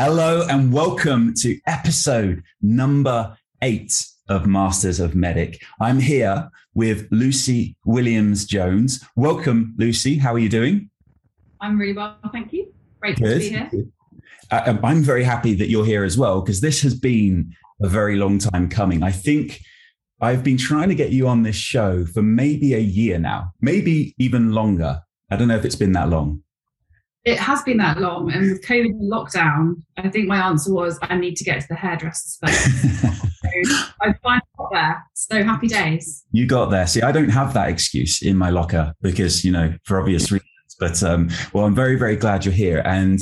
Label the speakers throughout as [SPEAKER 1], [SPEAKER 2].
[SPEAKER 1] Hello and welcome to episode number eight of Masters of MEDDIC. I'm here with Lucy Williams Jones. Welcome, Lucy. How are you doing?
[SPEAKER 2] I'm really well, thank you. Great Good. to be here.
[SPEAKER 1] Uh, I'm very happy that you're here as well because this has been a very long time coming. I think I've been trying to get you on this show for maybe a year now, maybe even longer. I don't know if it's been that long
[SPEAKER 2] it has been that long, and with COVID lockdown, I think my answer was I need to get to the hairdressers first. so I finally got there. So happy days.
[SPEAKER 1] You got there. See, I don't have that excuse in my locker because you know for obvious reasons. But um, well, I'm very very glad you're here, and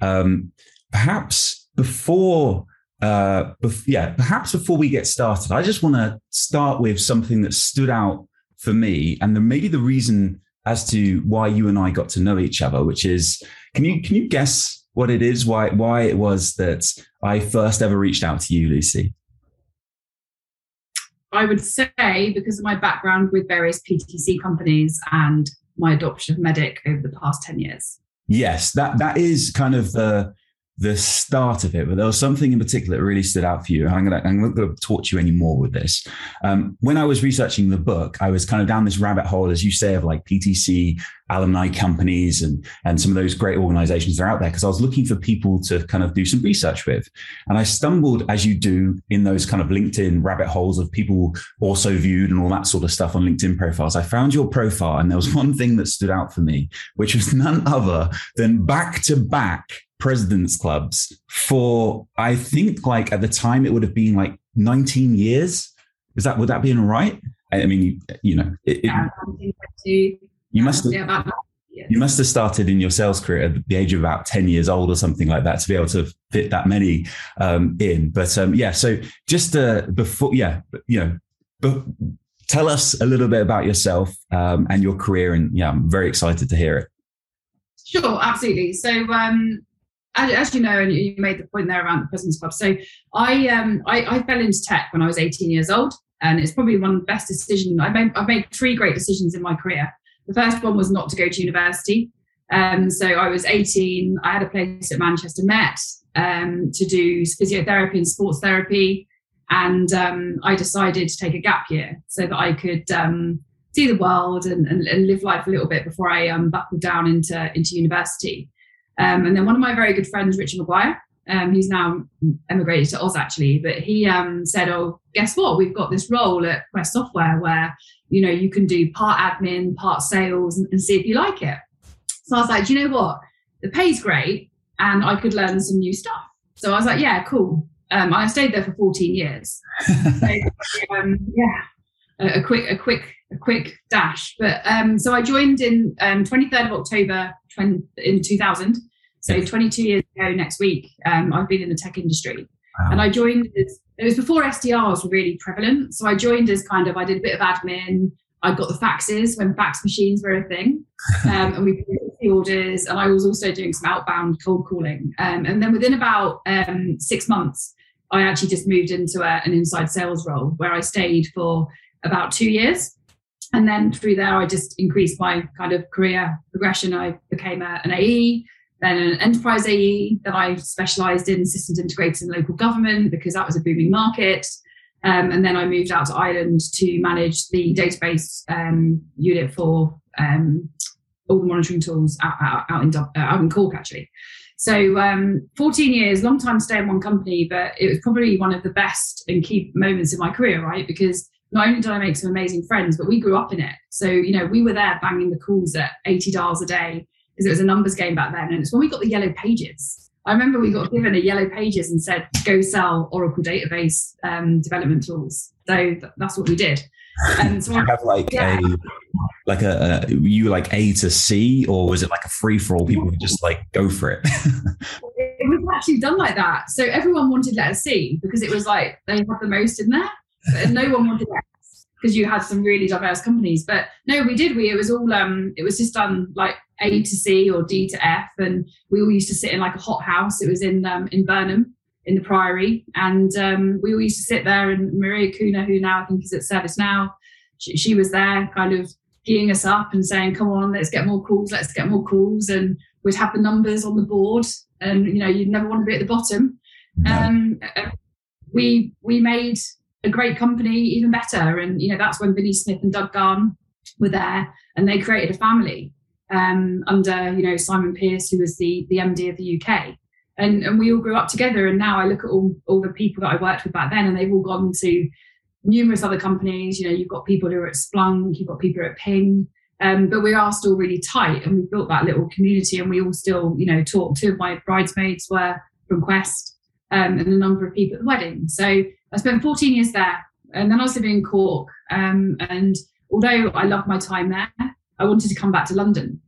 [SPEAKER 1] um, perhaps before. Uh, bef- yeah, perhaps before we get started, I just want to start with something that stood out for me, and then maybe the reason as to why you and I got to know each other, which is can you can you guess what it is? Why why it was that I first ever reached out to you, Lucy?
[SPEAKER 2] I would say because of my background with various PTC companies and my adoption of MEDDIC over the past 10 years.
[SPEAKER 1] Yes, that that is kind of the the start of it, but there was something in particular that really stood out for you. I'm to, I'm not going to talk to you anymore with this. Um, when I was researching the book, I was kind of down this rabbit hole, as you say, of like PTC alumni companies and, and some of those great organizations that are out there. Cause I was looking for people to kind of do some research with. And I stumbled, as you do in those kind of LinkedIn rabbit holes of people also viewed and all that sort of stuff on LinkedIn profiles. I found your profile and there was one thing that stood out for me, which was none other than back to back presidents clubs for I think like at the time it would have been like 19 years. Is that would that be in right? I mean, you, you know, it, yeah, it, you must have, yeah, you must have started in your sales career at the age of about 10 years old or something like that to be able to fit that many um, in. But um, yeah, so just uh, before, yeah, you know, but tell us a little bit about yourself um, and your career. And yeah, I'm very excited to hear it.
[SPEAKER 2] Sure, absolutely. So um, as, you know, and you made the point there around the President's Club. So I, um, I, I fell into tech when I was 18 years old, and it's probably one of the best decisions. I've made, I've made three great decisions in my career. The first one was not to go to university. Um, so I was 18. I had a place at Manchester Met um, to do physiotherapy and sports therapy, and um, I decided to take a gap year so that I could um, see the world and, and, and, live life a little bit before I um, buckled down into into university. Um, and then one of my very good friends, Richard McGuire, um, he's now emigrated to Oz actually, but he um, said, "Oh, guess what? We've got this role at Quest Software where you know you can do part admin, part sales, and, and see if you like it." So I was like, "Do you know what? The pay's great, and I could learn some new stuff." So I was like, "Yeah, cool." Um, I stayed there for 14 years. so, um, yeah, a, a, quick, a quick, a quick dash. But um, so I joined in 23rd um, of October 20, in 2000. So 22 years ago next week, um, I've been in the tech industry. Wow. And I joined as, it was before SDRs were really prevalent. So I joined as kind of, I did a bit of admin. I got the faxes when fax machines were a thing. Um, and we put the orders. And I was also doing some outbound cold calling. Um, and then within about um, six months, I actually just moved into a, an inside sales role where I stayed for about two years. And then through there, I just increased my kind of career progression. I became a, an AE then an enterprise AE that I specialized in systems integrators in local government because that was a booming market. Um, and then I moved out to Ireland to manage the database um, unit for um, all the monitoring tools out, out, out in, uh, out in Cork, actually. So um, 14 years, long time to stay in one company, but it was probably one of the best and key moments in my career, right? Because not only did I make some amazing friends, but we grew up in it. So, you know, we were there banging the calls at 80 dials a day because it was a numbers game back then. And it's when we got the yellow pages. I remember we got given a yellow pages and said, go sell Oracle database um, development tools. So th- that's what we did.
[SPEAKER 1] And so I have like yeah. a like a, a, you like A to C, or was it like a free for all? People just like go for it.
[SPEAKER 2] it was actually done like that. So everyone wanted letter C because it was like they had the most in there, and no one wanted S because you had some really diverse companies. But no, we did. We it was all um it was just done like a to C or D to F, and we all used to sit in like a hot house. It was in um, in Burnham in the Priory, and um, we all used to sit there. And Maria Kuna, who now I think is at ServiceNow, she, she was there, kind of geeing us up and saying, "Come on, let's get more calls, let's get more calls." And we'd have the numbers on the board, and you know you'd never want to be at the bottom. No. Um, uh, we we made a great company even better, and you know that's when Vinnie Smith and Doug Garn were there, and they created a family um, under you know Simon Pierce, who was the the MD of the UK. And, and we all grew up together. And now I look at all, all the people that I worked with back then, and they've all gone to numerous other companies. You know, you've got people who are at Splunk, you've got people at Ping, um, but we are still really tight, and we've built that little community, and we all still, you know, talk. Two of my bridesmaids were from Quest, um, and a number of people at the wedding. So I spent 14 years there, and then I was living in Cork. Um, and although I loved my time there, I wanted to come back to London.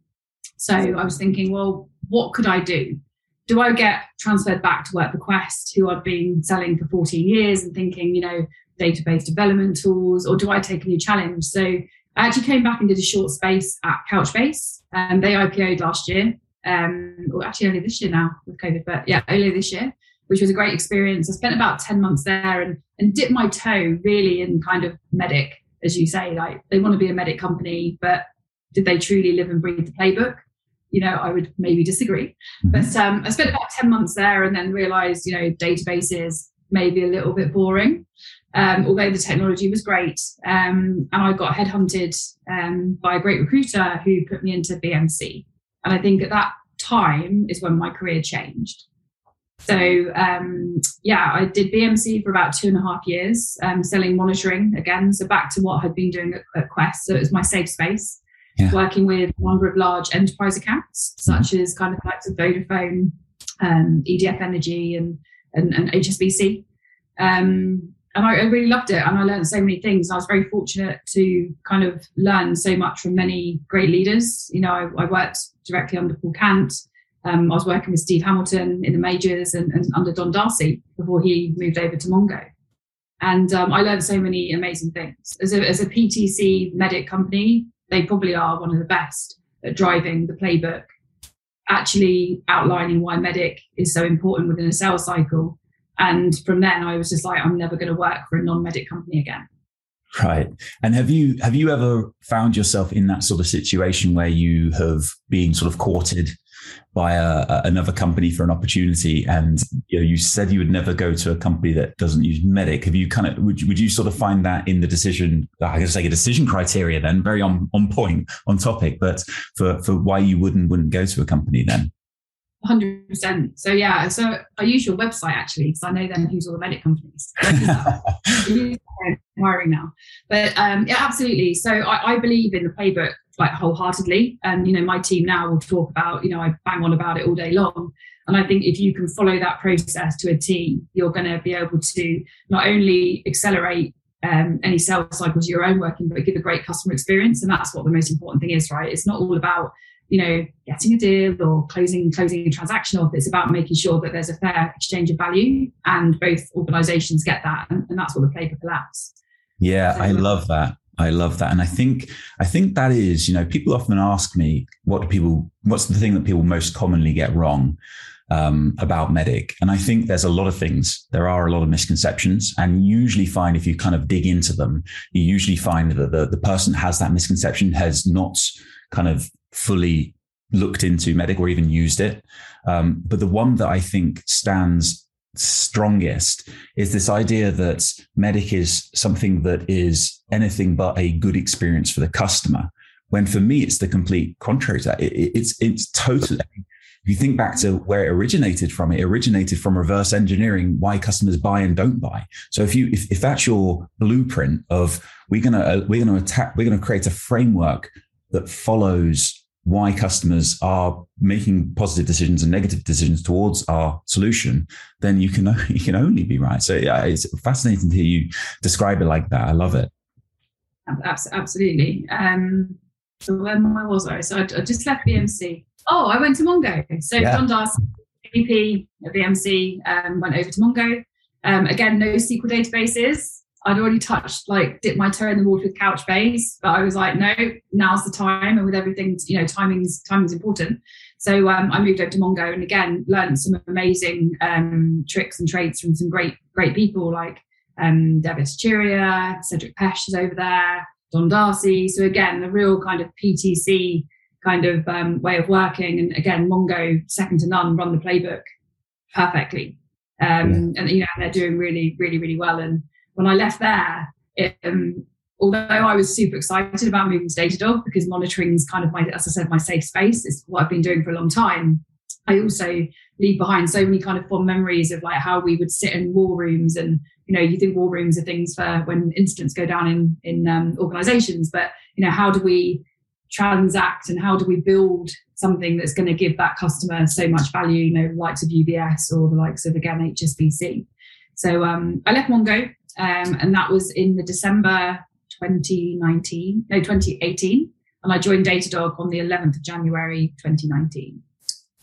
[SPEAKER 2] So I was thinking, well, what could I do? Do I get transferred back to work for Quest, who I'd been selling for 14 years, and thinking, you know, database development tools, or do I take a new challenge? So I actually came back and did a short space at Couchbase. and they IPO'd last year, um, or actually only this year now with COVID, but yeah, earlier this year, which was a great experience. I spent about 10 months there and, and dipped my toe really in kind of MEDDIC, as you say, like they want to be a MEDDIC company, but did they truly live and breathe the playbook? You know, I would maybe disagree. Mm-hmm. But um, I spent about 10 months there and then realized, you know, databases maybe a little bit boring um, although the technology was great. Um, and I got headhunted um, by a great recruiter who put me into BMC. And I think at that time is when my career changed. So um, yeah, I did BMC for about two and a half years, um, selling monitoring again. So back to what I'd been doing at, at Quest. So it was my safe space, yeah. working with a number of large enterprise accounts, such mm-hmm. as kind of like Vodafone, um, EDF Energy, and and, and HSBC. Um, and I, I, really loved it and I learned so many things. I was very fortunate to kind of learn so much from many great leaders. You know, I, I worked directly under Paul Cant. Um, I was working with Steve Hamilton in the majors and, and, under Don Darcy before he moved over to Mongo. And um, I learned so many amazing things. As a, as a PTC MEDDIC company, they probably are one of the best at driving the playbook, actually outlining why MEDDIC is so important within a sales cycle and from then, I was just like, I'm never going to work for a non-MEDDIC company again.
[SPEAKER 1] Right. And have you have you ever found yourself in that sort of situation where you have been sort of courted by a, another company for an opportunity, and you know you said you would never go to a company that doesn't use MEDDIC? Have you kind of would you, would you sort of find that in the decision? I guess like a decision criteria then, very on on point on topic, but for for why you wouldn't wouldn't go to a company then?
[SPEAKER 2] Hundred percent. So yeah, so I use your website actually because I know then who's all the MEDDIC companies. Hiring now, but um, yeah, absolutely. So I, I, believe in the playbook like wholeheartedly, and you know my team now will talk about you know I bang on about it all day long, and I think if you can follow that process to a T, you're going to be able to not only accelerate um, any sales cycles your own working, but give a great customer experience, and that's what the most important thing is, right? It's not all about you know, getting a deal or closing closing a transaction off. It's about making sure that there's a fair exchange of value, and both organisations get that, and, and, that's what the playbook allows.
[SPEAKER 1] Yeah, so, I love that. I love that, and I think I think that is, you know, people often ask me, what do people? What's the thing that people most commonly get wrong? Um, about MEDDIC. And I think there's a lot of things. There are a lot of misconceptions, and usually find if you kind of dig into them, you usually find that the, the person has that misconception has not kind of fully looked into MEDDIC or even used it. Um, but the one that I think stands strongest is this idea that MEDDIC is something that is anything but a good experience for the customer. When for me, it's the complete contrary to that. It, it's it's totally. If you think back to where it originated from, it originated from reverse engineering why customers buy and don't buy. So if you if, if that's your blueprint of we're gonna uh, we're gonna attack we're gonna create a framework that follows why customers are making positive decisions and negative decisions towards our solution, then you can you can only be right. So yeah, it's fascinating to hear you describe it like that. I love it.
[SPEAKER 2] Absolutely. Um, so where was I? So I, just left BMC. Oh, I went to Mongo. So yeah. Don Darcy, VP at BMC, um, went over to Mongo. Um, again, no SQL databases. I'd already touched, like, dipped my toe in the water with Couchbase, but I was like, no, now's the time. And with everything, you know, timing's timing's important. So um, I moved over to Mongo and again learned some amazing um, tricks and trades from some great great people like um, Devis Chiria, Cedric Pesh is over there, Don Darcy. So again, the real kind of PTC kind of um, way of working. And again, Mongo, second to none, run the playbook perfectly. Um. And you know, they're doing really, really, really well. And when I left there, it, um, although I was super excited about moving to Datadog because monitoring is kind of my, as I said, my safe space. It's what I've been doing for a long time. I also leave behind so many kind of fond memories of like how we would sit in war rooms and you know you think war rooms are things for when incidents go down in in um, organizations but you know how do we transact and how do we build something that's going to give that customer so much value, you know, the likes of UBS or the likes of again HSBC. So um, I left Mongo, um, and that was in the December 2019, no 2018, and I joined Datadog on the 11th of January 2019.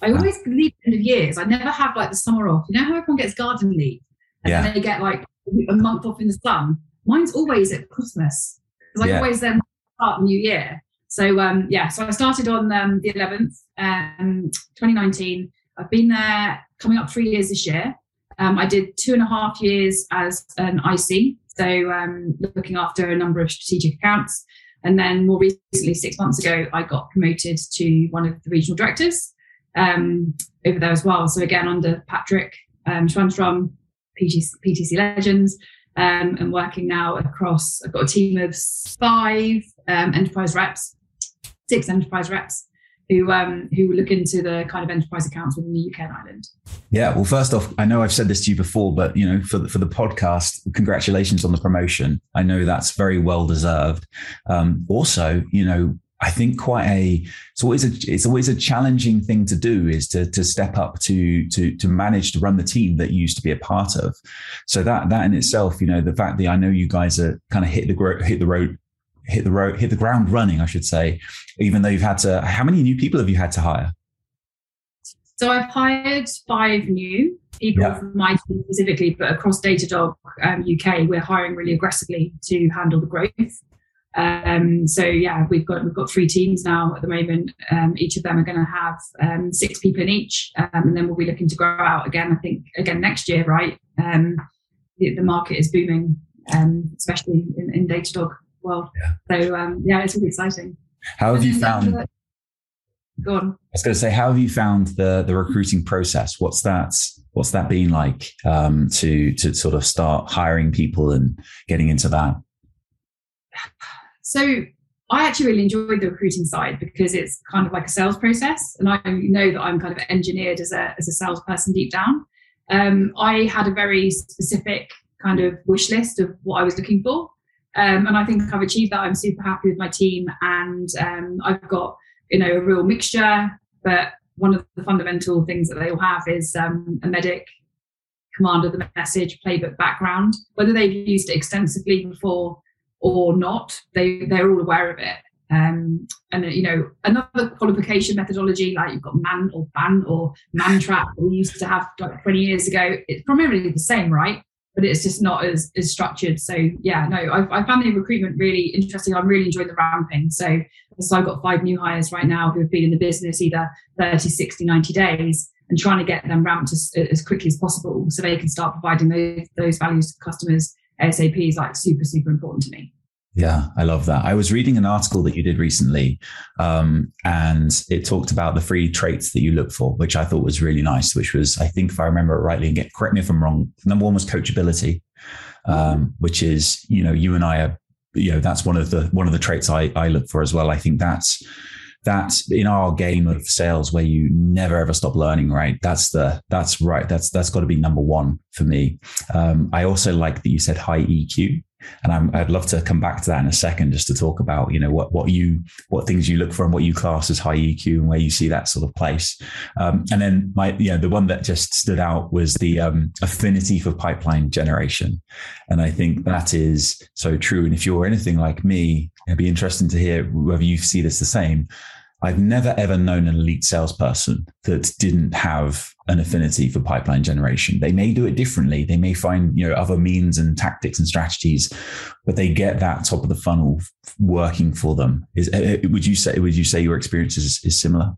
[SPEAKER 2] I always leave end of years. I never have like the summer off. You know how everyone gets garden leave, and yeah. they get like a month off in the sun. Mine's always at Christmas because I yeah. always then start new year. So um, yeah, so I started on um, the 11th, um, 2019. I've been there coming up three years this year. Um, I did two and a half years as an IC, so um, looking after a number of strategic accounts. And then more recently, six months ago, I got promoted to one of the regional directors um, over there as well. So again, under Patrick um, Schwanstrom, PTC, PTC Legends, um, and working now across, I've got a team of five um, enterprise reps six enterprise reps who um, who look into the kind of enterprise accounts within the UK and Ireland.
[SPEAKER 1] Yeah, well, first off, I know I've said this to you before, but you know, for the, for the podcast, congratulations on the promotion. I know that's very well deserved. Um, also, you know, I think quite a it's always a it's always a challenging thing to do is to to step up to to to manage to run the team that you used to be a part of. So that that in itself, you know, the fact that I know you guys are kind of hit the hit the road hit the road, hit the ground running, I should say, even though you've had to, how many new people have you had to hire?
[SPEAKER 2] So I've hired five new people yeah. from my team specifically, but across Datadog um, UK, we're hiring really aggressively to handle the growth. Um, so yeah, we've got we've got three teams now at the moment. Um, each of them are going to have um, six people in each, um, and then we'll be looking to grow out again. I think again next year, right? Um, the, the, market is booming, um, especially in, in Datadog world. Yeah. So um, yeah, it's really exciting.
[SPEAKER 1] How have and you found?
[SPEAKER 2] Go on.
[SPEAKER 1] I was going to say, how have you found the the recruiting process? What's that? What's that been like um, to to sort of start hiring people and getting into that?
[SPEAKER 2] So I actually really enjoyed the recruiting side because it's kind of like a sales process, and I know that I'm kind of engineered as a as a salesperson deep down. Um, I had a very specific kind of wish list of what I was looking for, um, and I think I've achieved that. I'm super happy with my team, and um, I've got you know a real mixture. But one of the fundamental things that they all have is um, a MEDDIC command of the message playbook background. Whether they've used it extensively before or not, they they're all aware of it. Um, and you know another qualification methodology like you've got man or ban or man trap we used to have like 20 years ago it's primarily the same right but it's just not as, as structured. So yeah, no, I, I found the recruitment really interesting. I'm really enjoying the ramping. So, so I've got five new hires right now who have been in the business either 30, 60, 90 days and trying to get them ramped as, as quickly as possible so they can start providing those, those values to customers ASAP is like super, super important to me.
[SPEAKER 1] Yeah, I love that. I was reading an article that you did recently, um, and it talked about the three traits that you look for, which I thought was really nice. Which was, I think, if I remember it rightly, and get correct me if I'm wrong. Number one was coachability, um, which is, you know, you and I are, you know, that's one of the one of the traits I I look for as well. I think that's that's in our game of sales where you never ever stop learning right that's the that's right that's that's got to be number one for me um, i also like that you said high eq and i would love to come back to that in a second just to talk about you know what what you what things you look for and what you class as high EQ and where you see that sort of place. Um, and then my you know the one that just stood out was the um, affinity for pipeline generation, and I think that is so true. And if you're anything like me, it'd be interesting to hear whether you see this the same. I've never ever known an elite salesperson that didn't have an affinity for pipeline generation. They may do it differently. They may find you know other means and tactics and strategies, but they get that top of the funnel working for them. Is uh, uh, would you say would you say your experience is, is similar?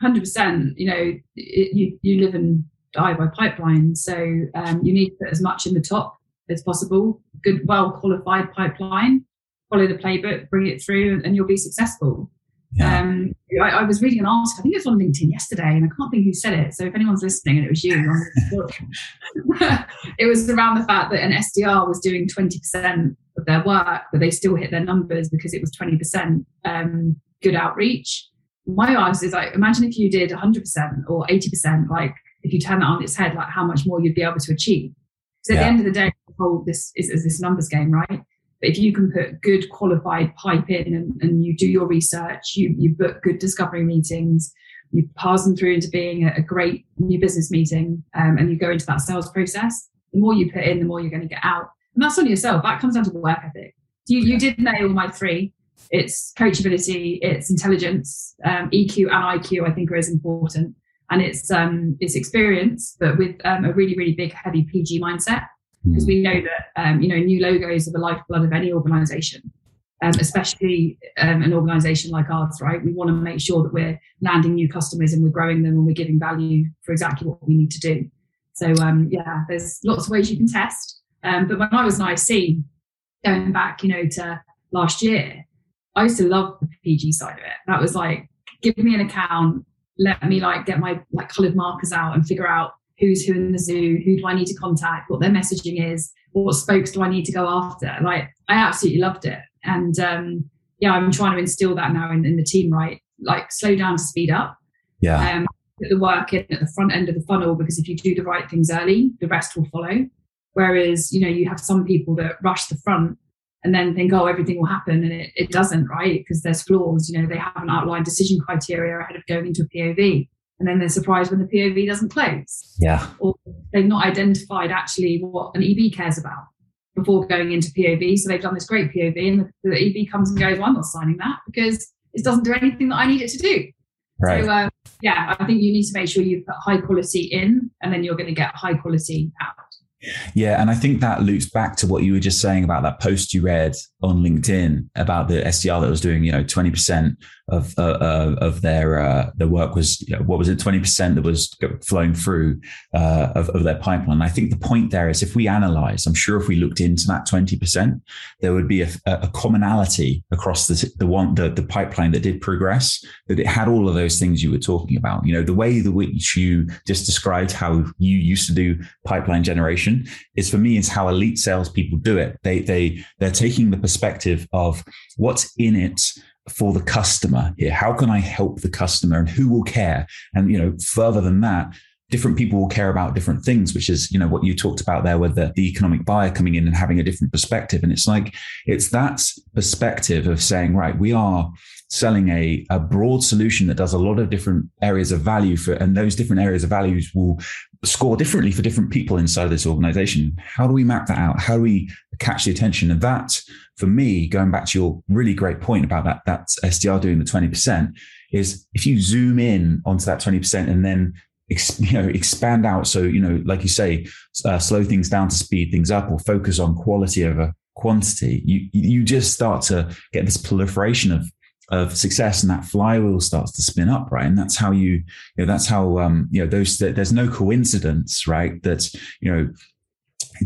[SPEAKER 2] Hundred percent. You know, it, you you live and die by pipeline, so um, you need to put as much in the top as possible. Good, well qualified pipeline. Follow the playbook, bring it through, and you'll be successful. Yeah. Um, I, I, was reading an article, I think it was on LinkedIn yesterday, and I can't think who said it. So if anyone's listening and it was you, it was around the fact that an SDR was doing 20% of their work, but they still hit their numbers because it was 20% um, good outreach. My answer is like, imagine if you did 100% or 80%, like if you turn that on its head, like how much more you'd be able to achieve. So at yeah. the end of the day, whole this is, is this numbers game, right? But if you can put good qualified pipe in and, and you do your research, you, you book good discovery meetings, you pass them through into being a, a great new business meeting, um, and you go into that sales process, the more you put in, the more you're going to get out. And that's on yourself. That comes down to work ethic. You, you did nail my three. It's coachability, it's intelligence, um, EQ and IQ, I think are as important. And it's um, it's experience, but with um, a really, really big, heavy PG mindset because we know that um, you know new logos are the lifeblood of any organization um, especially um, an organization like ours right? We want to make sure that we're landing new customers and we're growing them and we're giving value for exactly what we need to do. So um, yeah there's lots of ways you can test. Um, but when i was an ic going back you know to last year i used to love the pg side of it. That was like give me an account let me like get my like colored markers out and figure out who's who in the zoo, who do I need to contact, what their messaging is, what spokes do I need to go after. Like I absolutely loved it. And um, yeah, I'm trying to instill that now in, in, the team, right? Like slow down to speed up.
[SPEAKER 1] Yeah.
[SPEAKER 2] Um, put the work in at the front end of the funnel because if you do the right things early, the rest will follow. Whereas, you know, you have some people that rush the front and then think, oh, everything will happen. And it, it doesn't, right? Because there's flaws. You know, they haven't outlined decision criteria ahead of going into a POV and then they're surprised when the POV doesn't close.
[SPEAKER 1] Yeah.
[SPEAKER 2] Or they've not identified actually what an EB cares about before going into POV. So they've done this great POV and the, the EB comes and goes, well, I'm not signing that because it doesn't do anything that I need it to do.
[SPEAKER 1] Right.
[SPEAKER 2] So, um, yeah, I think you need to make sure you put high quality in and then you're going to get high quality out.
[SPEAKER 1] Yeah, and I think that loops back to what you were just saying about that post you read on LinkedIn about the SDR that was doing, you know, twenty percent of uh, uh, of their uh, work was you know, what was it, twenty percent that was flowing through uh, of, of their pipeline. I think the point there is if we analyze, I'm sure if we looked into that twenty percent, there would be a, a commonality across the the one the, the pipeline that did progress that it had all of those things you were talking about. You know, the way the which you just described how you used to do pipeline generation is for me is how elite salespeople do it. They they they're taking the perspective of what's in it for the customer here. How can I help the customer and who will care? And you know, further than that, different people will care about different things, which is, you know, what you talked about there with the, the economic buyer coming in and having a different perspective. And it's like, it's that perspective of saying, right, we are selling a, a broad solution that does a lot of different areas of value for, and those different areas of values will score differently for different people inside of this organization. How do we map that out? How do we catch the attention? And that, for me, going back to your really great point about that, that SDR doing the 20%, is if you zoom in onto that 20% and then you know expand out so you know like you say uh, slow things down to speed things up or focus on quality over quantity you you just start to get this proliferation of of success and that flywheel starts to spin up right? And that's how you you know that's how um you know those there's no coincidence right? That you know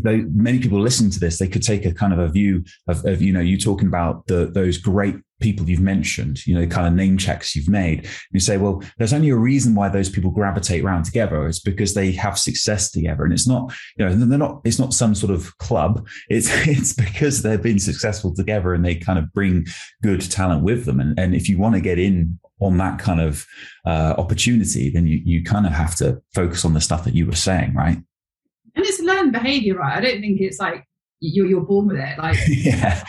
[SPEAKER 1] they, many people listening to this, they could take a kind of a view of, of, you know, you talking about the those great people you've mentioned, you know, the kind of name checks you've made. You say, well, there's only a reason why those people gravitate around together. It's because they have success together. And it's not, you know, they're not, it's not some sort of club. It's, it's because they've been successful together and they kind of bring good talent with them. And, and if you want to get in on that kind of uh, opportunity, then you, you kind of have to focus on the stuff that you were saying, right?
[SPEAKER 2] And it's learned behavior, right? I don't think it's like you're, you're born with it. Like,
[SPEAKER 1] yeah.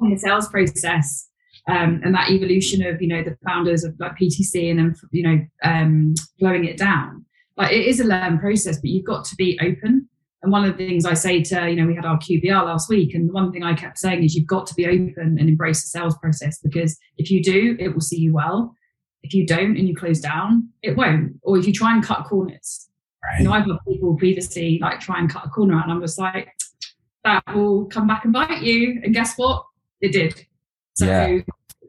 [SPEAKER 2] in the sales process, um, and that evolution of you know the founders of like PTC and then you know um, blowing it down. Like it is a learn process, but you've got to be open. And one of the things I say to you know we had our QBR last week, and the one thing I kept saying is you've got to be open and embrace the sales process because if you do, it will see you well. If you don't and you close down, it won't. Or if you try and cut corners, right. you know I've had people previously like try and cut a corner out, and I'm just like that will come back and bite you. And guess what? It did. So yeah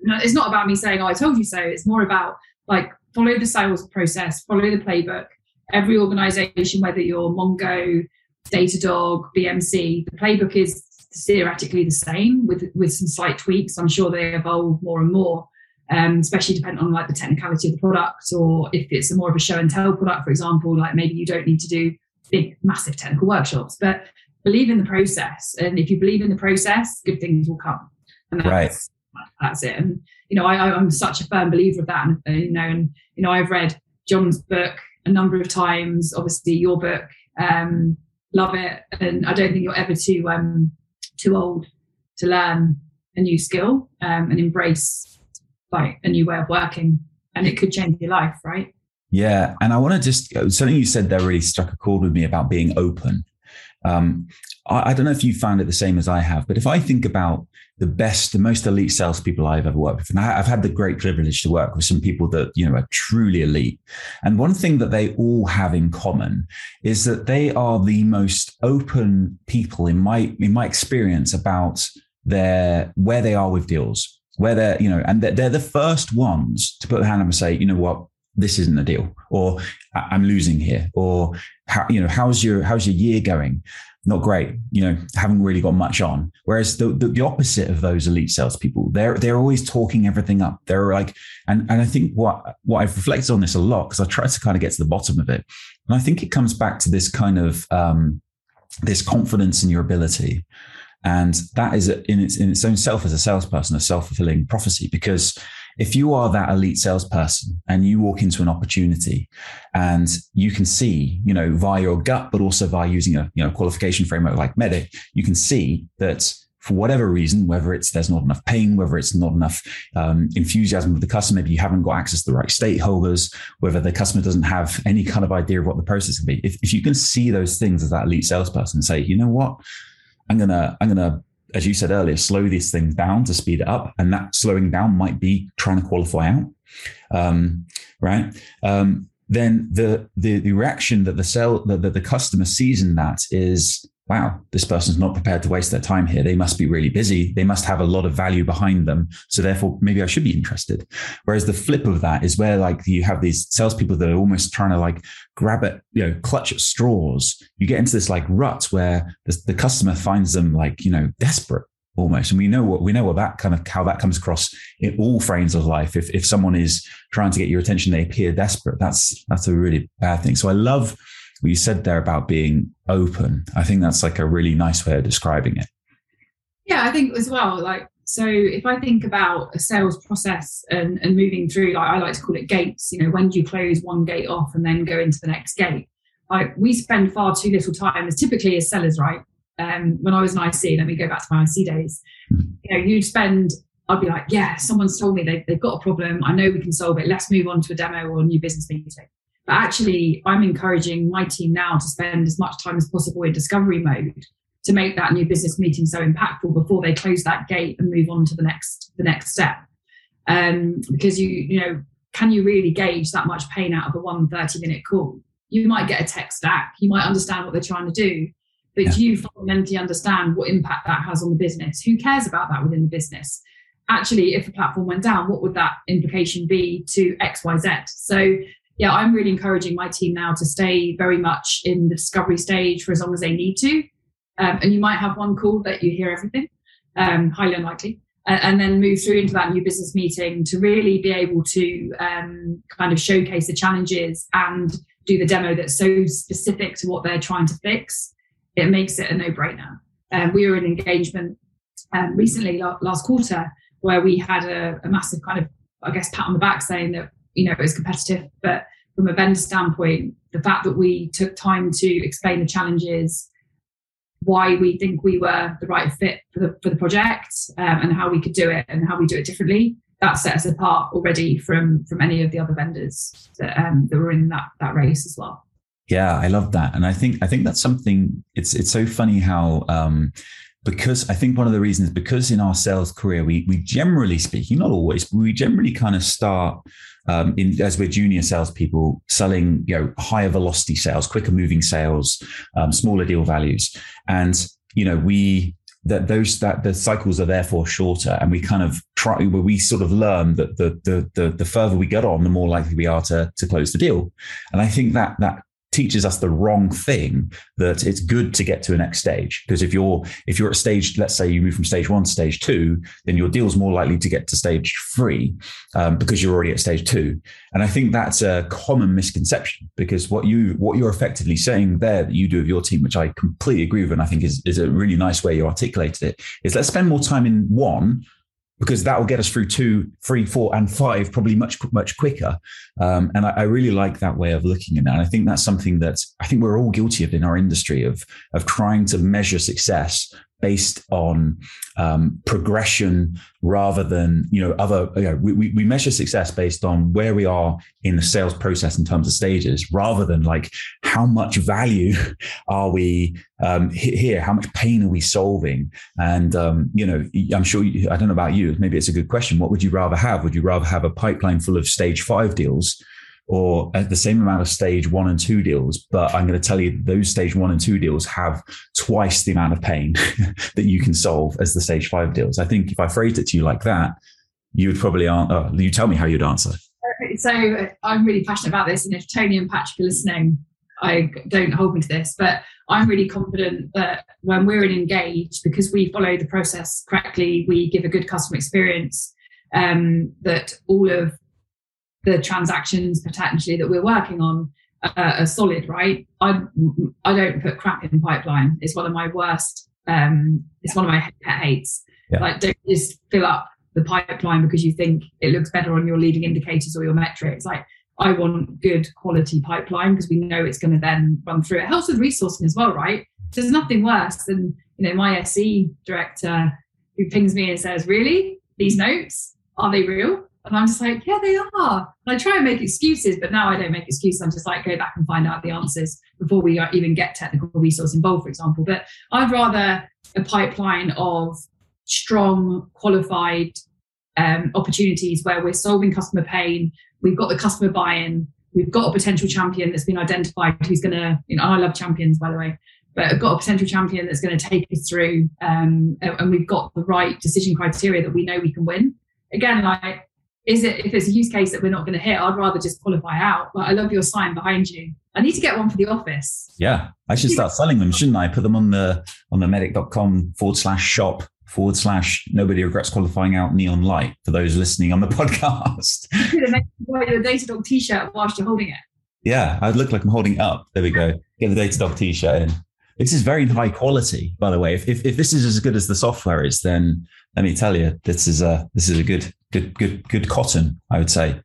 [SPEAKER 2] it's not about me saying, "Oh, I told you so." It's more about like follow the sales process, follow the playbook. Every organization, whether you're Mongo, Datadog, BMC, the playbook is theoretically the same with with some slight tweaks. I'm sure they evolve more and more. Um, especially depending on like the technicality of the product or if it's a more of a show and tell product, for example, like maybe you don't need to do big, massive technical workshops, but believe in the process. And if you believe in the process, good things will come. And that's,
[SPEAKER 1] right.
[SPEAKER 2] that's it. And, you know, I, I'm such a firm believer of that. And, you know, and, you know, I've read John's book a number of times, obviously your book, um, love it. And I don't think you're ever too, um, too old to learn a new skill um, and embrace like a new way of working and it could change your life, right?
[SPEAKER 1] Yeah. And I want to just something you said there really struck a chord with me about being open. Um, I, I, don't know if you found it the same as I have, but if I think about the best, the most elite salespeople I've ever worked with, and I, have had the great privilege to work with some people that you know are truly elite. And one thing that they all have in common is that they are the most open people in my in my experience about their where they are with deals where they're, you know, and they're, they're the first ones to put their hand up and say, you know what, this isn't a deal, or I'm losing here, or how, you know, how's your how's your year going? Not great, you know, haven't really got much on. Whereas the, the, the opposite of those elite salespeople, they're they're always talking everything up. They're like, and and I think what what I've reflected on this a lot because I try to kind of get to the bottom of it, and I think it comes back to this kind of um, this confidence in your ability and that is in its in its own self as a salesperson a self-fulfilling prophecy because if you are that elite salesperson and you walk into an opportunity and you can see, you know, via your gut, but also via using a you know qualification framework like MEDDIC, you can see that for whatever reason, whether it's there's not enough pain, whether it's not enough um, enthusiasm with the customer, maybe you haven't got access to the right stakeholders, whether the customer doesn't have any kind of idea of what the process can be. If, if you can see those things as that elite salesperson, say, you know what, I'm gonna I'm gonna as you said earlier, slow these things down to speed it up, and that slowing down might be trying to qualify out, um, right? Um, then the, the the reaction that the sell that the, the customer sees in that is wow, this person's not prepared to waste their time here. They must be really busy. They must have a lot of value behind them. So therefore, maybe I should be interested. Whereas the flip of that is where like you have these salespeople that are almost trying to like grab at, you know, clutch at straws. You get into this like rut where the, the customer finds them like, you know, desperate almost. And we know what we know what that kind of how that comes across in all frames of life. If if someone is trying to get your attention, they appear desperate. That's that's a really bad thing. So I love what you said there about being open. I think that's like a really nice way of describing it.
[SPEAKER 2] Yeah, I think as well, like, so if I think about a sales process and, and moving through, like I like to call it gates, you know, when do you close one gate off and then go into the next gate? Like we spend far too little time as typically as sellers, right? Um, when I was an IC, let me go back to my IC days, mm-hmm. you know, you'd spend I'd be like, yeah, someone's told me they, have got a problem. I know we can solve it. Let's move on to a demo or a new business meeting. But actually, I'm encouraging my team now to spend as much time as possible in discovery mode to make that new business meeting so impactful before they close that gate and move on to the next the next step. Um, because you you know can you really gauge that much pain out of a one 30 minute call? You might get a tech stack, you might understand what they're trying to do, but yeah. do you fundamentally understand what impact that has on the business? Who cares about that within the business? Actually, if the platform went down, what would that implication be to XYZ? So yeah, I'm really encouraging my team now to stay very much in the discovery stage for as long as they need to. Um, and you might have one call that you hear everything, um, highly unlikely, uh, and then move through into that new business meeting to really be able to um, kind of showcase the challenges and do the demo that's so specific to what they're trying to fix. It makes it a no-brainer. Um, we were in engagement um, recently, last quarter, where we had a, a massive kind of, I guess, pat on the back saying that you know, it was competitive. But from a vendor standpoint, the fact that we took time to explain the challenges, why we think we were the right fit for the for the project, um, and how we could do it, and how we do it differently, that set us apart already from from any of the other vendors that um, that were in that that race as well.
[SPEAKER 1] Yeah, I love that, and I think I think that's something. It's it's so funny how um, because I think one of the reasons because in our sales career we we generally speaking, not always, but we generally kind of start um, in, as we're junior salespeople selling you know higher velocity sales, quicker moving sales, um, smaller deal values, and you know we that those that the cycles are therefore shorter. And we kind of try where we sort of learn that the, the the the further we get on the more likely we are to to close the deal. And i think that that teaches us the wrong thing that it's good to get to a next stage. Because if you're if you're at stage let's say you move from stage one to stage two then your deal's more likely to get to stage three um, because you're already at stage two. And i think that's a common misconception because what you what you're effectively saying there that you do with your team which i completely agree with and i think is, is a really nice way you articulated it is let's spend more time in one because that will get us through two, three, four, and five probably much much quicker. Um, and I, I, really like that way of looking at it. And I think that's something that I think we're all guilty of in our industry of of trying to measure success based on um, progression rather than you know other you know, we, we measure success based on where we are in the sales process in terms of stages rather than like how much value are we um, here? How much pain are we solving? And um, you know i'm sure you, i don't know about you maybe it's a good question. What would you rather have? Would you rather have a pipeline full of stage five deals or at the same amount of stage one and two deals. But I'm going to tell you those stage one and two deals have twice the amount of pain that you can solve as the stage five deals. I think if I phrased it to you like that, you would probably answer. Oh, you tell me how you'd answer.
[SPEAKER 2] So I'm really passionate about this. And if Tony and Patrick are listening, I don't hold me to this, but I'm really confident that when we're in engaged, because we follow the process correctly, we give a good customer experience, um, that all of the transactions potentially that we're working on uh, are solid, right? I I don't put crap in pipeline. It's one of my worst. Um, it's one of my pet hates. Yeah. Like, don't just fill up the pipeline because you think it looks better on your leading indicators or your metrics. Like, I want good quality pipeline because we know it's going to then run through. It helps with resourcing as well, right? There's nothing worse than you know my SE director who pings me and says, "Really, these notes are they real?" And I'm just like, yeah, they are. And I try and make excuses, but now I don't make excuses. I'm just like, go back and find out the answers before we even get technical resource involved, for example. But I'd rather a pipeline of strong, qualified um, opportunities where we're solving customer pain, we've got the customer buy-in, we've got a potential champion that's been identified who's going to, you know, I love champions, by the way, but I've got a potential champion that's going to take us through, um, and we've got the right decision criteria that we know we can win. Again, like is it if it's a use case that we're not going to hit i'd rather just qualify out. But i love your sign behind you. I need to get one for the office.
[SPEAKER 1] Yeah i should start selling them shouldn't i? Put them on the on the medic.com forward slash shop forward slash nobody regrets qualifying out neon light for those listening on the podcast.
[SPEAKER 2] You could your datadog t-shirt whilst you're holding it.
[SPEAKER 1] Yeah i'd look like i'm holding it up. There we go. Get the data datadog t-shirt in. This is very high quality by the way. If, if, if this is as good as the software is then let me tell you this is a this is a good good, good, good cotton, I would say.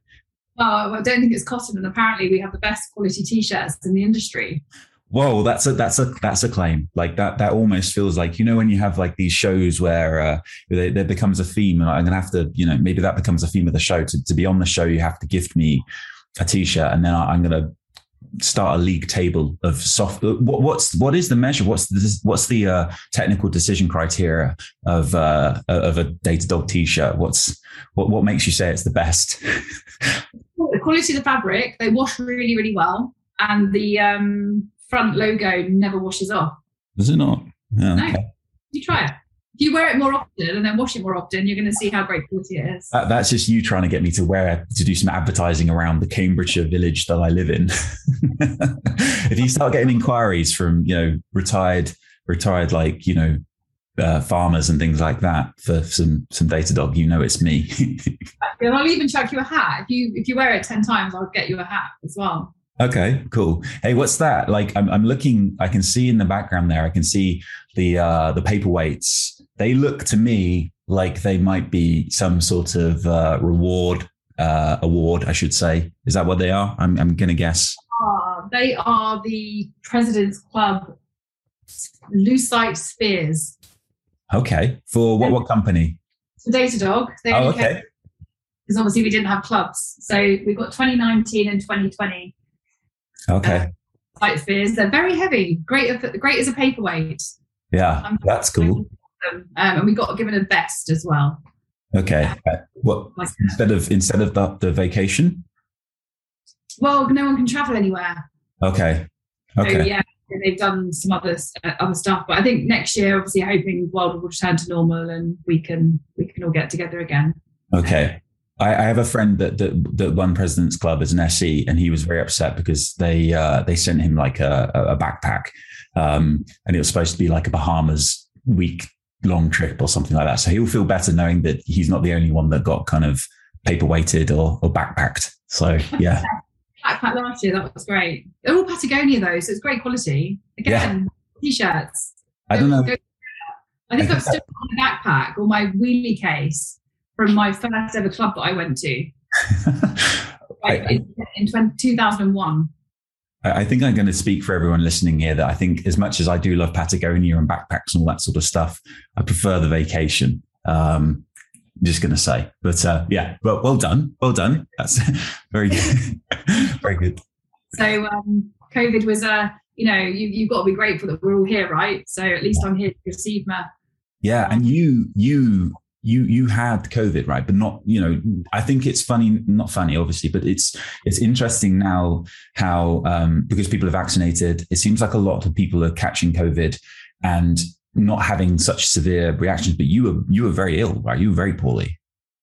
[SPEAKER 2] Well, I don't think it's cotton, and apparently we have the best quality t-shirts in the industry.
[SPEAKER 1] Whoa, that's a that's a that's a claim. Like that that almost feels like you know when you have like these shows where uh, there, there becomes a theme, and I'm gonna have to you know maybe that becomes a theme of the show. To to be on the show, you have to gift me a t-shirt, and then I'm gonna start a league table of soft what, what's what is the measure? What's the what's the uh, technical decision criteria of uh, of a datadog t-shirt? What's what what makes you say it's the best?
[SPEAKER 2] The quality of the fabric they wash really really well and the um, front logo never washes off.
[SPEAKER 1] Does it not?
[SPEAKER 2] Yeah, no. Okay. you try it if you wear it more often and then wash it more often, you're going to see how great quality it is.
[SPEAKER 1] That, that's just you trying to get me to wear to do some advertising around the Cambridgeshire village that I live in. if you start getting inquiries from you know retired retired like you know uh, farmers and things like that for some some data dog you know it's me.
[SPEAKER 2] and I'll even chuck you a hat if you if you wear it ten times. I'll get you a hat as well.
[SPEAKER 1] Okay, cool. Hey, what's that? Like, I'm, I'm looking. I can see in the background there. I can see the uh, the paperweights. They look to me like they might be some sort of uh, reward uh, award. I should say. Is that what they are? I'm, I'm going to guess.
[SPEAKER 2] Uh, they are the President's Club Lucite Spheres.
[SPEAKER 1] Okay. For what what company?
[SPEAKER 2] For Datadog.
[SPEAKER 1] They oh, okay.
[SPEAKER 2] Because obviously we didn't have clubs, so we've got 2019 and 2020
[SPEAKER 1] Okay.
[SPEAKER 2] Uh, spheres. They're very heavy. Great, great as a paperweight.
[SPEAKER 1] Yeah, um, that's cool.
[SPEAKER 2] Um, and we got given a vest as well.
[SPEAKER 1] Okay. Uh, what instead of instead of the, the vacation?
[SPEAKER 2] Well, no one can travel anywhere.
[SPEAKER 1] Okay. Okay. So,
[SPEAKER 2] yeah, they've done some other uh, other stuff, but I think next year, obviously, hoping the world will return to normal and we can we can all get together again.
[SPEAKER 1] Okay. I, I, have a friend that, that that won President's Club as an SE, and he was very upset because they uh, they sent him like a, a backpack, um, and it was supposed to be like a Bahamas week long trip or something like that. So he'll feel better knowing that he's not the only one that got kind of paperweighted or, or backpacked. So yeah.
[SPEAKER 2] Backpack last year, that was great. They're all Patagonia though, so it's great quality. Again, yeah. t-shirts.
[SPEAKER 1] I don't know.
[SPEAKER 2] I think I've still got my backpack or my wheelie case from my first ever club that I went to. I, in, in 20, 2001.
[SPEAKER 1] I think I'm going to speak for everyone listening here that I think as much as I do love Patagonia and backpacks and all that sort of stuff, I prefer the vacation. Um, I'm just going to say, but uh, yeah, well, well done, well done. That's very good, very good.
[SPEAKER 2] So um, COVID was a, uh, you know, you, you've got to be grateful that we're all here, right? So at least I'm here to receive my.
[SPEAKER 1] Yeah, and you you you you had COVID, right? But not, you know, I think it's funny, not funny, obviously, but it's it's interesting now how um, because people are vaccinated, it seems like a lot of people are catching COVID and not having such severe reactions. But you were you were very ill, right? You were very poorly.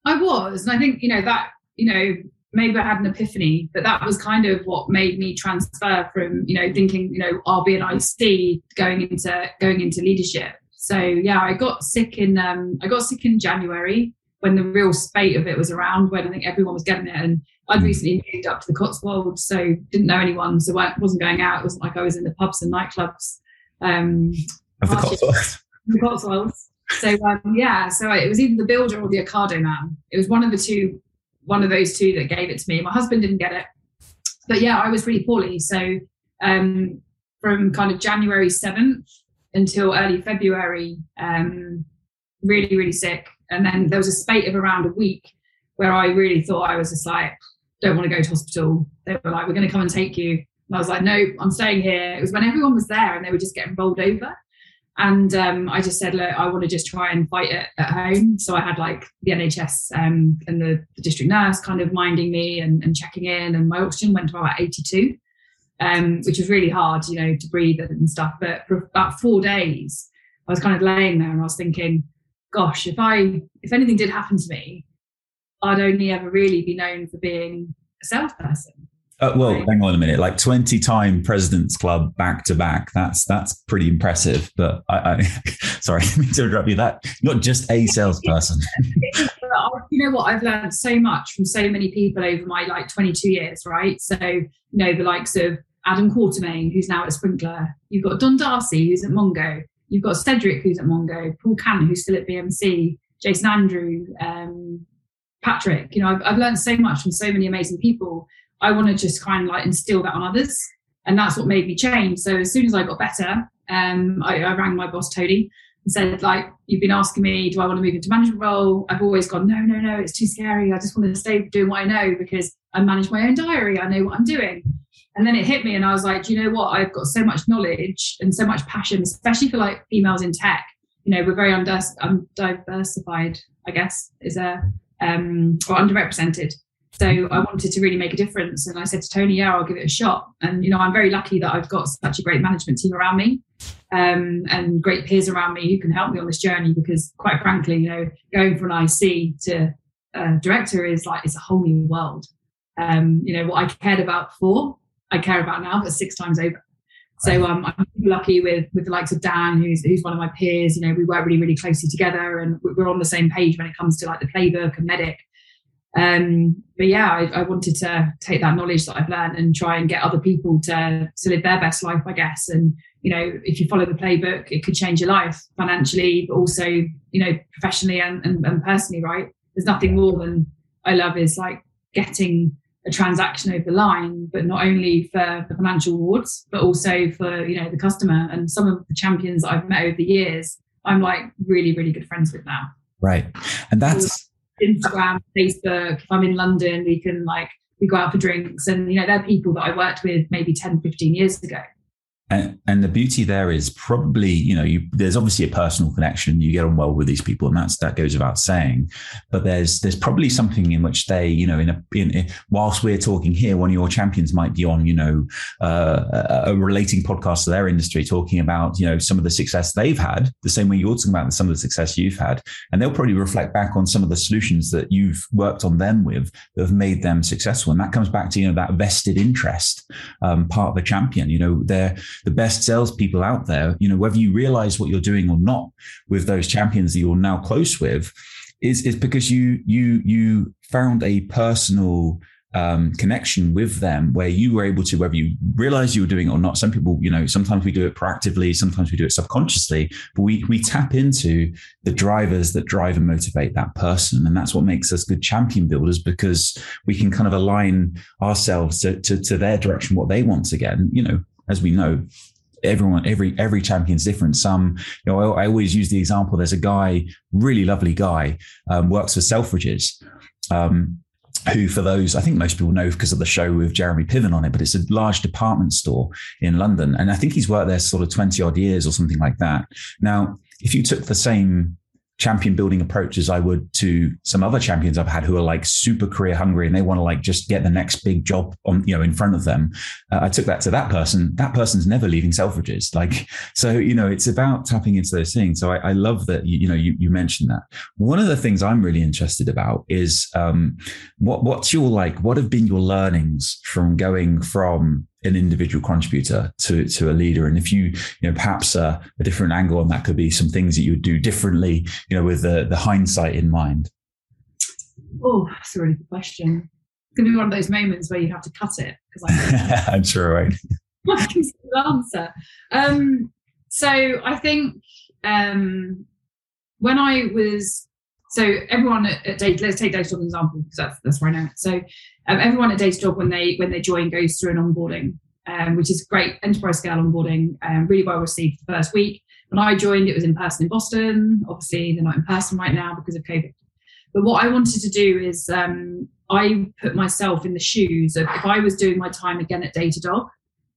[SPEAKER 2] I was, and I think you know that you know maybe I had an epiphany, but that was kind of what made me transfer from you know thinking you know I'll be an IC going into going into leadership so yeah, I got sick in um, I got sick in January when the real spate of it was around, when I think everyone was getting it. And I'd hmm. recently moved up to the Cotswolds, so didn't know anyone, so I wasn't going out. It wasn't like I was in the pubs and nightclubs. Um,
[SPEAKER 1] of the Cotswolds.
[SPEAKER 2] The Cotswolds. So um, yeah, so I, it was either the builder or the Ocado man. It was one of the two, one of those two that gave it to me. My husband didn't get it, but yeah, I was really poorly. So um, from kind of January seventh until early February, um, really, really sick. And then there was a spate of around a week where I really thought I was just like, don't want to go to hospital. They were like, we're going to come and take you. And I was like, no, I'm staying here. It was when everyone was there and they were just getting rolled over. And um, I just said, look, I want to just try and fight it at home. So I had like the NHS um, and the, the, district nurse kind of minding me and, and, checking in. And my oxygen went to about 82 um, which was really hard, you know, to breathe and stuff. But for about four days, I was kind of laying there and I was thinking, gosh, if I, if anything did happen to me, I'd only ever really be known for being a salesperson.
[SPEAKER 1] Uh, well, right. hang on a minute. Like twenty-time Presidents Club back to back. That's that's pretty impressive. But I, I sorry to interrupt you. That not just a salesperson.
[SPEAKER 2] you know what? I've learned so much from so many people over my like twenty-two years. Right. So you know the likes of Adam Quatermain, who's now at Sprinklr. You've got Don Darcy, who's at Mongo. You've got Cedric, who's at Mongo. Paul Cannon, who's still at BMC. Jason Andrew, um, Patrick. You know, I've, I've learned so much from so many amazing people. I want to just kind of like instill that on others. And that's what made me change. So as soon as I got better, um, I, I rang my boss, Tony, and said, like, you've been asking me, do I want to move into management role? I've always gone, no, no, no, it's too scary. I just want to stay doing what I know because I manage my own diary. I know what I'm doing. And then it hit me, and I was like, you know what? I've got so much knowledge and so much passion, especially for like females in tech. You know, we're very undiversified, I guess, is a um, or underrepresented. So I wanted to really make a difference, and I said to Tony, "Yeah, I'll give it a shot." And you know, I'm very lucky that I've got such a great management team around me, um, and great peers around me who can help me on this journey. Because quite frankly, you know, going from an IC to a director is like it's a whole new world. Um, you know, what I cared about before I care about now, but six times over. So um, I'm lucky with with the likes of Dan, who's who's one of my peers. You know, we work really really closely together, and we're on the same page when it comes to like the playbook and MEDDIC. Um, but yeah, I, I, wanted to take that knowledge that I've learned and try and get other people to to live their best life, I guess. And you know, if you follow the playbook, it could change your life financially, but also you know professionally and, and, and personally. Right? There's nothing more than I love is like getting a transaction over the line, but not only for the financial rewards, but also for you know the customer. And some of the champions I've met over the years, I'm like really, really good friends with now.
[SPEAKER 1] Right, and that's
[SPEAKER 2] Instagram, Facebook. If I'm in London, we can like we go out for drinks, and you know they're people that I worked with maybe 10, 15 years ago.
[SPEAKER 1] And, and the beauty there is probably, you know, you, there's obviously a personal connection. You get on well with these people, and that's that goes without saying. But there's there's probably something in which they, you know, in a in, in whilst we're talking here, one of your champions might be on, you know, uh, a, relating podcast to their industry, talking about, you know, some of the success they've had, the same way you're talking about some of the success you've had, and they'll probably reflect back on some of the solutions that you've worked on them with that have made them successful. And that comes back to you know that vested interest um, part of a champion. You know, they're the best salespeople out there, you know, whether you realize what you're doing or not with those champions that you're now close with, is is because you you you found a personal um, connection with them where you were able to, whether you realize you were doing it or not. Some people, you know, sometimes we do it proactively, sometimes we do it subconsciously, but we we tap into the drivers that drive and motivate that person, and that's what makes us good champion builders because we can kind of align ourselves to to, to their direction, what they want to get. And you know, as we know, everyone every every champion's different. Some you know I, I, always use the example there's a guy really lovely guy um, works for selfridges um, who for those i think most people know because of the show with jeremy piven on it but it's a large department store in london. And i think he's worked there sort of 20 odd years or something like that. Now if you took the same champion building approach as I would to some other champions I've had who are like super career hungry and they want to like just get the next big job on you know in front of them. Uh, I took that to that person. That person's never leaving Selfridges. Like so, you know, it's about tapping into those things. So I, I love that you, you know you, you mentioned that. One of the things I'm really interested about is um, what what's your like what have been your learnings from going from an individual contributor to to a leader. And if you you know perhaps a, a, different angle on that could be some things that you would do differently you know with the the hindsight in mind.
[SPEAKER 2] Oh that's a really good question. It's going to be one of those moments where you have to cut it because
[SPEAKER 1] i'm sure right?
[SPEAKER 2] I can answer. Um so i think um when i was so everyone at, at Data, let's take Datadog example because that's that's where I know it. So um, everyone at Datadog when they when they join goes through an onboarding, um, which is great enterprise scale onboarding, um, really well received the first week. When I joined, it was in person in Boston. Obviously, they're not in person right now because of COVID. But what I wanted to do is um, I put myself in the shoes of if I was doing my time again at Datadog,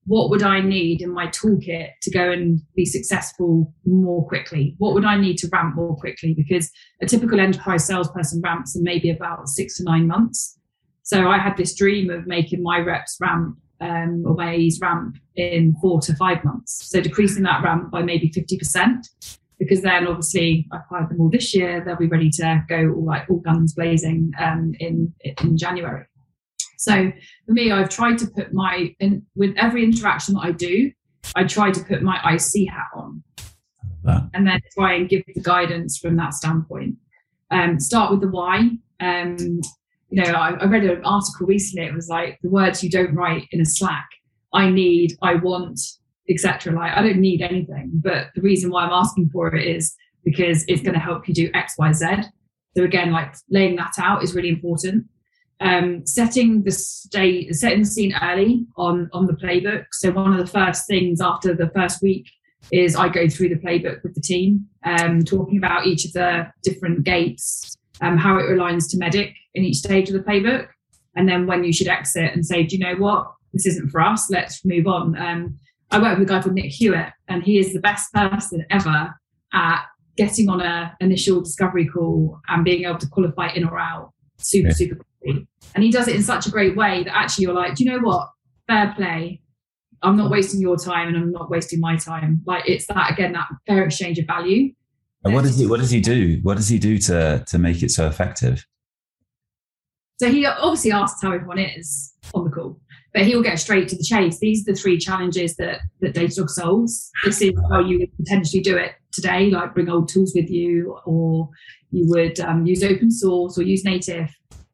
[SPEAKER 2] what would I need in my toolkit to go and be successful more quickly? What would I need to ramp more quickly? Because a typical enterprise salesperson ramps in maybe about six to nine months. So I had this dream of making my reps ramp um, or my AEs ramp in four to five months. So decreasing that ramp by maybe 50%, because then obviously I've hired them all this year, they'll be ready to go all like all guns blazing um, in, in January. So for me, I've tried to put my in with every interaction that I do, I try to put my IC hat on, and then try and give the guidance from that standpoint. Um, start with the why. Um, you know, I, I read an article recently. It was like the words you don't write in a Slack. I need, I want, etc. Like I don't need anything, but the reason why I'm asking for it is because it's going to help you do X, Y, Z. So again, like laying that out is really important um, setting the state, setting the scene early on on the playbook. So one of the first things after the first week is I go through the playbook with the team, um, talking about each of the different gates, um, how it aligns to MEDDIC in each stage of the playbook, and then when you should exit and say, do you know what, this isn't for us, let's move on. Um, I work with a guy called Nick Hewitt, and he is the best person ever at getting on a initial discovery call and being able to qualify in or out super, yeah. super quickly. And he does it in such a great way that actually you're like, do you know what? Fair play. I'm not wasting your time and I'm not wasting my time. Like it's that again, that fair exchange of value.
[SPEAKER 1] And what does he what does he do? What does he do to to make it so effective?
[SPEAKER 2] So he obviously asks how everyone is on the call, but he will get straight to the chase. These are the three challenges that that Datadog solves. This is how you would potentially do it today, like bring old tools with you, or you would um, use open source or use native.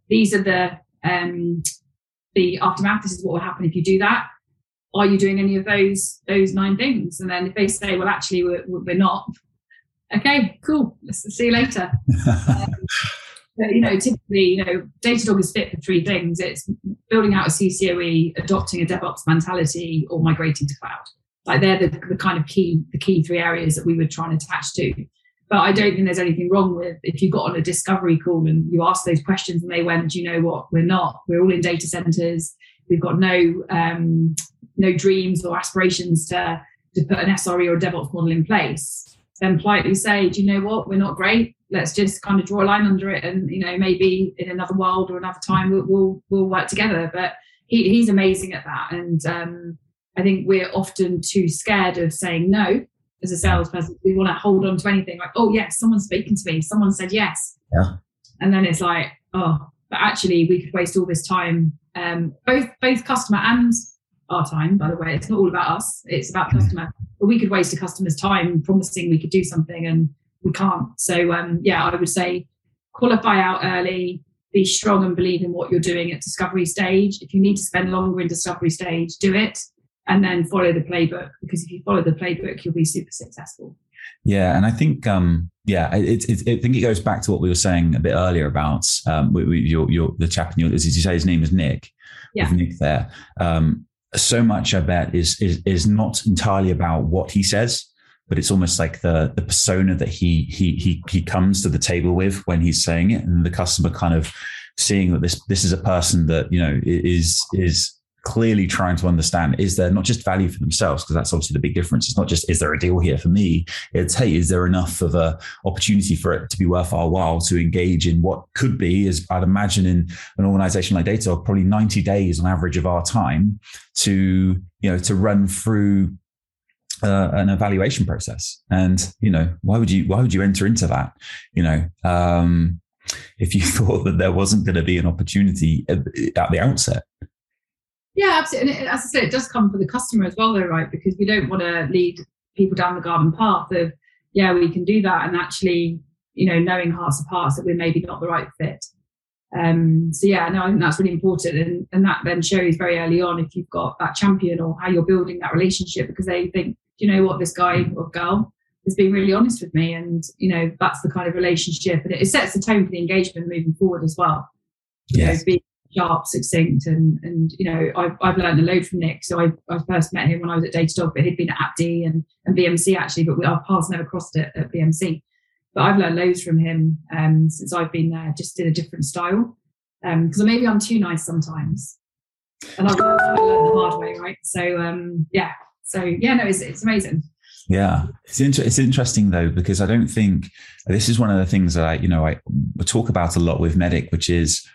[SPEAKER 2] These are the um, the aftermath. This is what would happen if you do that. Are you doing any of those those nine things? And then if they say, well, actually, we're, we're not. Okay, cool. Let's see you later. um, but, you know, typically, you know, Datadog is fit for three things. It's building out a CCOE, adopting a DevOps mentality, or migrating to cloud. Like they're the, the kind of key the key three areas that we would try and attach to. But I don't think there's anything wrong with if you got on a discovery call and you asked those questions and they went, you know what, we're not. We're all in data centers. We've got no um, no dreams or aspirations to to put an SRE or DevOps model in place, then politely say, do you know what, we're not great. Let's just kind of draw a line under it, and you know maybe in another world or another time we'll we'll, we'll work together. But he, he's amazing at that, and um, I think we're often too scared of saying no as a salesperson. We want to hold on to anything like, oh yes, someone's speaking to me, someone said yes,
[SPEAKER 1] yeah,
[SPEAKER 2] and then it's like, oh, but actually we could waste all this time, um, both both customer and our time, by the way. It's not all about us, it's about customer. But we could waste a customer's time promising we could do something and we can't. So, um, yeah, I would say qualify out early, be strong and believe in what you're doing at discovery stage. If you need to spend longer in discovery stage, do it and then follow the playbook because if you follow the playbook, you'll be super successful.
[SPEAKER 1] Yeah, and I think um, yeah, it, it, it, I think it goes back to what we were saying a bit earlier about um, your, your the chap in your as you say his name is Nick.
[SPEAKER 2] Yeah.
[SPEAKER 1] Nick there. Um, so much I bet is is is not entirely about what he says, but it's almost like the the persona that he he he he comes to the table with when he's saying it, and the customer kind of seeing that this this is a person that you know is is clearly trying to understand is there not just value for themselves? Because that's obviously the big difference. It's not just is there a deal here for me? It's hey is there enough of a opportunity for it to be worth our while to engage in what could be as i'd imagine in an organization like data probably 90 days on average of our time to you know to run through uh, an evaluation process. And you know why would you why would you enter into that? You know um if you thought that there wasn't going to be an opportunity at the outset
[SPEAKER 2] yeah, absolutely. And as I said, it does come for the customer as well, though, right? Because we don't want to lead people down the garden path of, yeah, we can do that, and actually, you know, knowing hearts of hearts that we're maybe not the right fit. Um, so yeah, no, I think that's really important, and and that then shows very early on if you've got that champion or how you're building that relationship because they think, do you know what, this guy or girl is being really honest with me, and you know that's the kind of relationship, and it, it sets the tone for the engagement moving forward as well.
[SPEAKER 1] Yes.
[SPEAKER 2] You know, sharp, succinct, and and you know I've I've learned a load from Nick. So I, I first met him when I was at Datadog, but he'd been at AppD and, and BMC actually, but we, our paths never crossed it at BMC. But I've learned loads from him um, since I've been there, just in a different style. Because um, maybe I'm too nice sometimes, and I've learned the hard way, right? So um, yeah, so yeah, no, it's it's amazing.
[SPEAKER 1] Yeah, it's inter- it's interesting though because I don't think this is one of the things that I you know I talk about a lot with MEDDIC, which is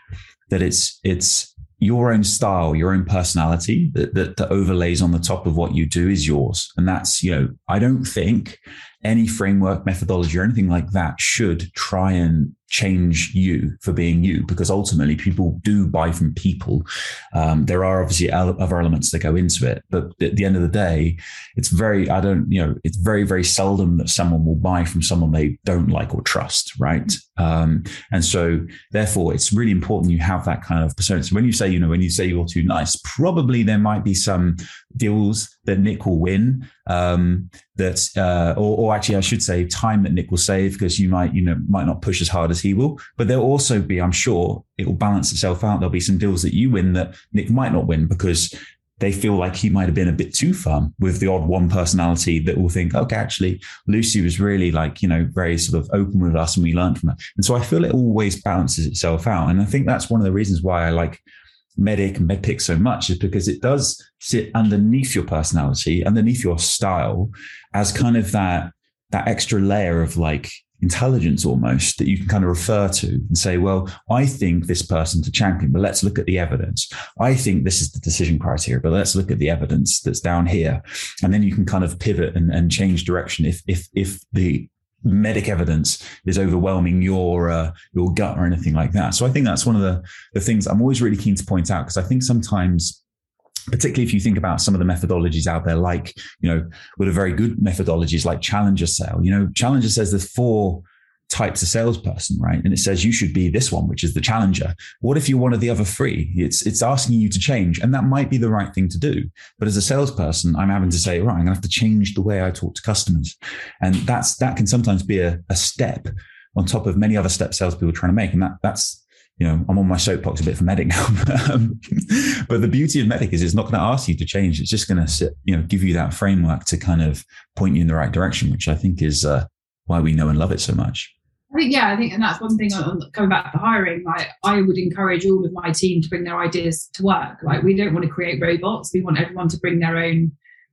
[SPEAKER 1] that it's it's your own style, your own personality that, that, that overlays on the top of what you do is yours. And that's, you know, I don't think any framework, methodology, or anything like that should try and change you for being you because ultimately people do buy from people. Um, there are obviously other elements that go into it, but at the end of the day, it's very, I don't, you know, it's very, very seldom that someone will buy from someone they don't like or trust, right? Um, and so therefore it's really important you have that kind of persona. So when you say, you know, when you say you're too nice, probably there might be some deals that Nick will win. Um, that, uh, or, or, actually, I should say, time that Nick will save because you might, you know, might not push as hard as he will. But there'll also be, I'm sure, it will balance itself out. There'll be some deals that you win that Nick might not win because they feel like he might have been a bit too firm with the odd one personality that will think, okay, actually, Lucy was really like, you know, very sort of open with us and we learned from her. And so I feel it always balances itself out. And I think that's one of the reasons why I like MEDDIC and MEDDPICC so much is because it does sit underneath your personality, underneath your style, as kind of that that extra layer of like intelligence almost that you can kind of refer to and say, well, I think this person's a champion, but let's look at the evidence. I think this is the decision criteria, but let's look at the evidence that's down here. And then you can kind of pivot and, and change direction if if if the MEDDIC evidence is overwhelming your uh, your gut or anything like that. So I think that's one of the the things I'm always really keen to point out because I think sometimes particularly if you think about some of the methodologies out there like you know with a very good methodologies like challenger sale you know challenger says there's four types of salesperson, right? And it says you should be this one, which is the challenger. What if you're one of the other three? It's it's asking you to change, and that might be the right thing to do. But as a salesperson, I'm having to say, right, I'm gonna have to change the way I talk to customers, and that's that can sometimes be a, a step on top of many other steps salespeople are trying to make, and that that's you know, I'm on my soapbox a bit for MEDDIC now. But the beauty of MEDDIC is it's not going to ask you to change. It's just going to, you know, give you that framework to kind of point you in the right direction, which I think is uh, why we know and love it so much.
[SPEAKER 2] I think yeah, I think, and that's one thing on, coming back to hiring. Like, I would encourage all of my team to bring their ideas to work. Like, we don't want to create robots. We want everyone to bring their own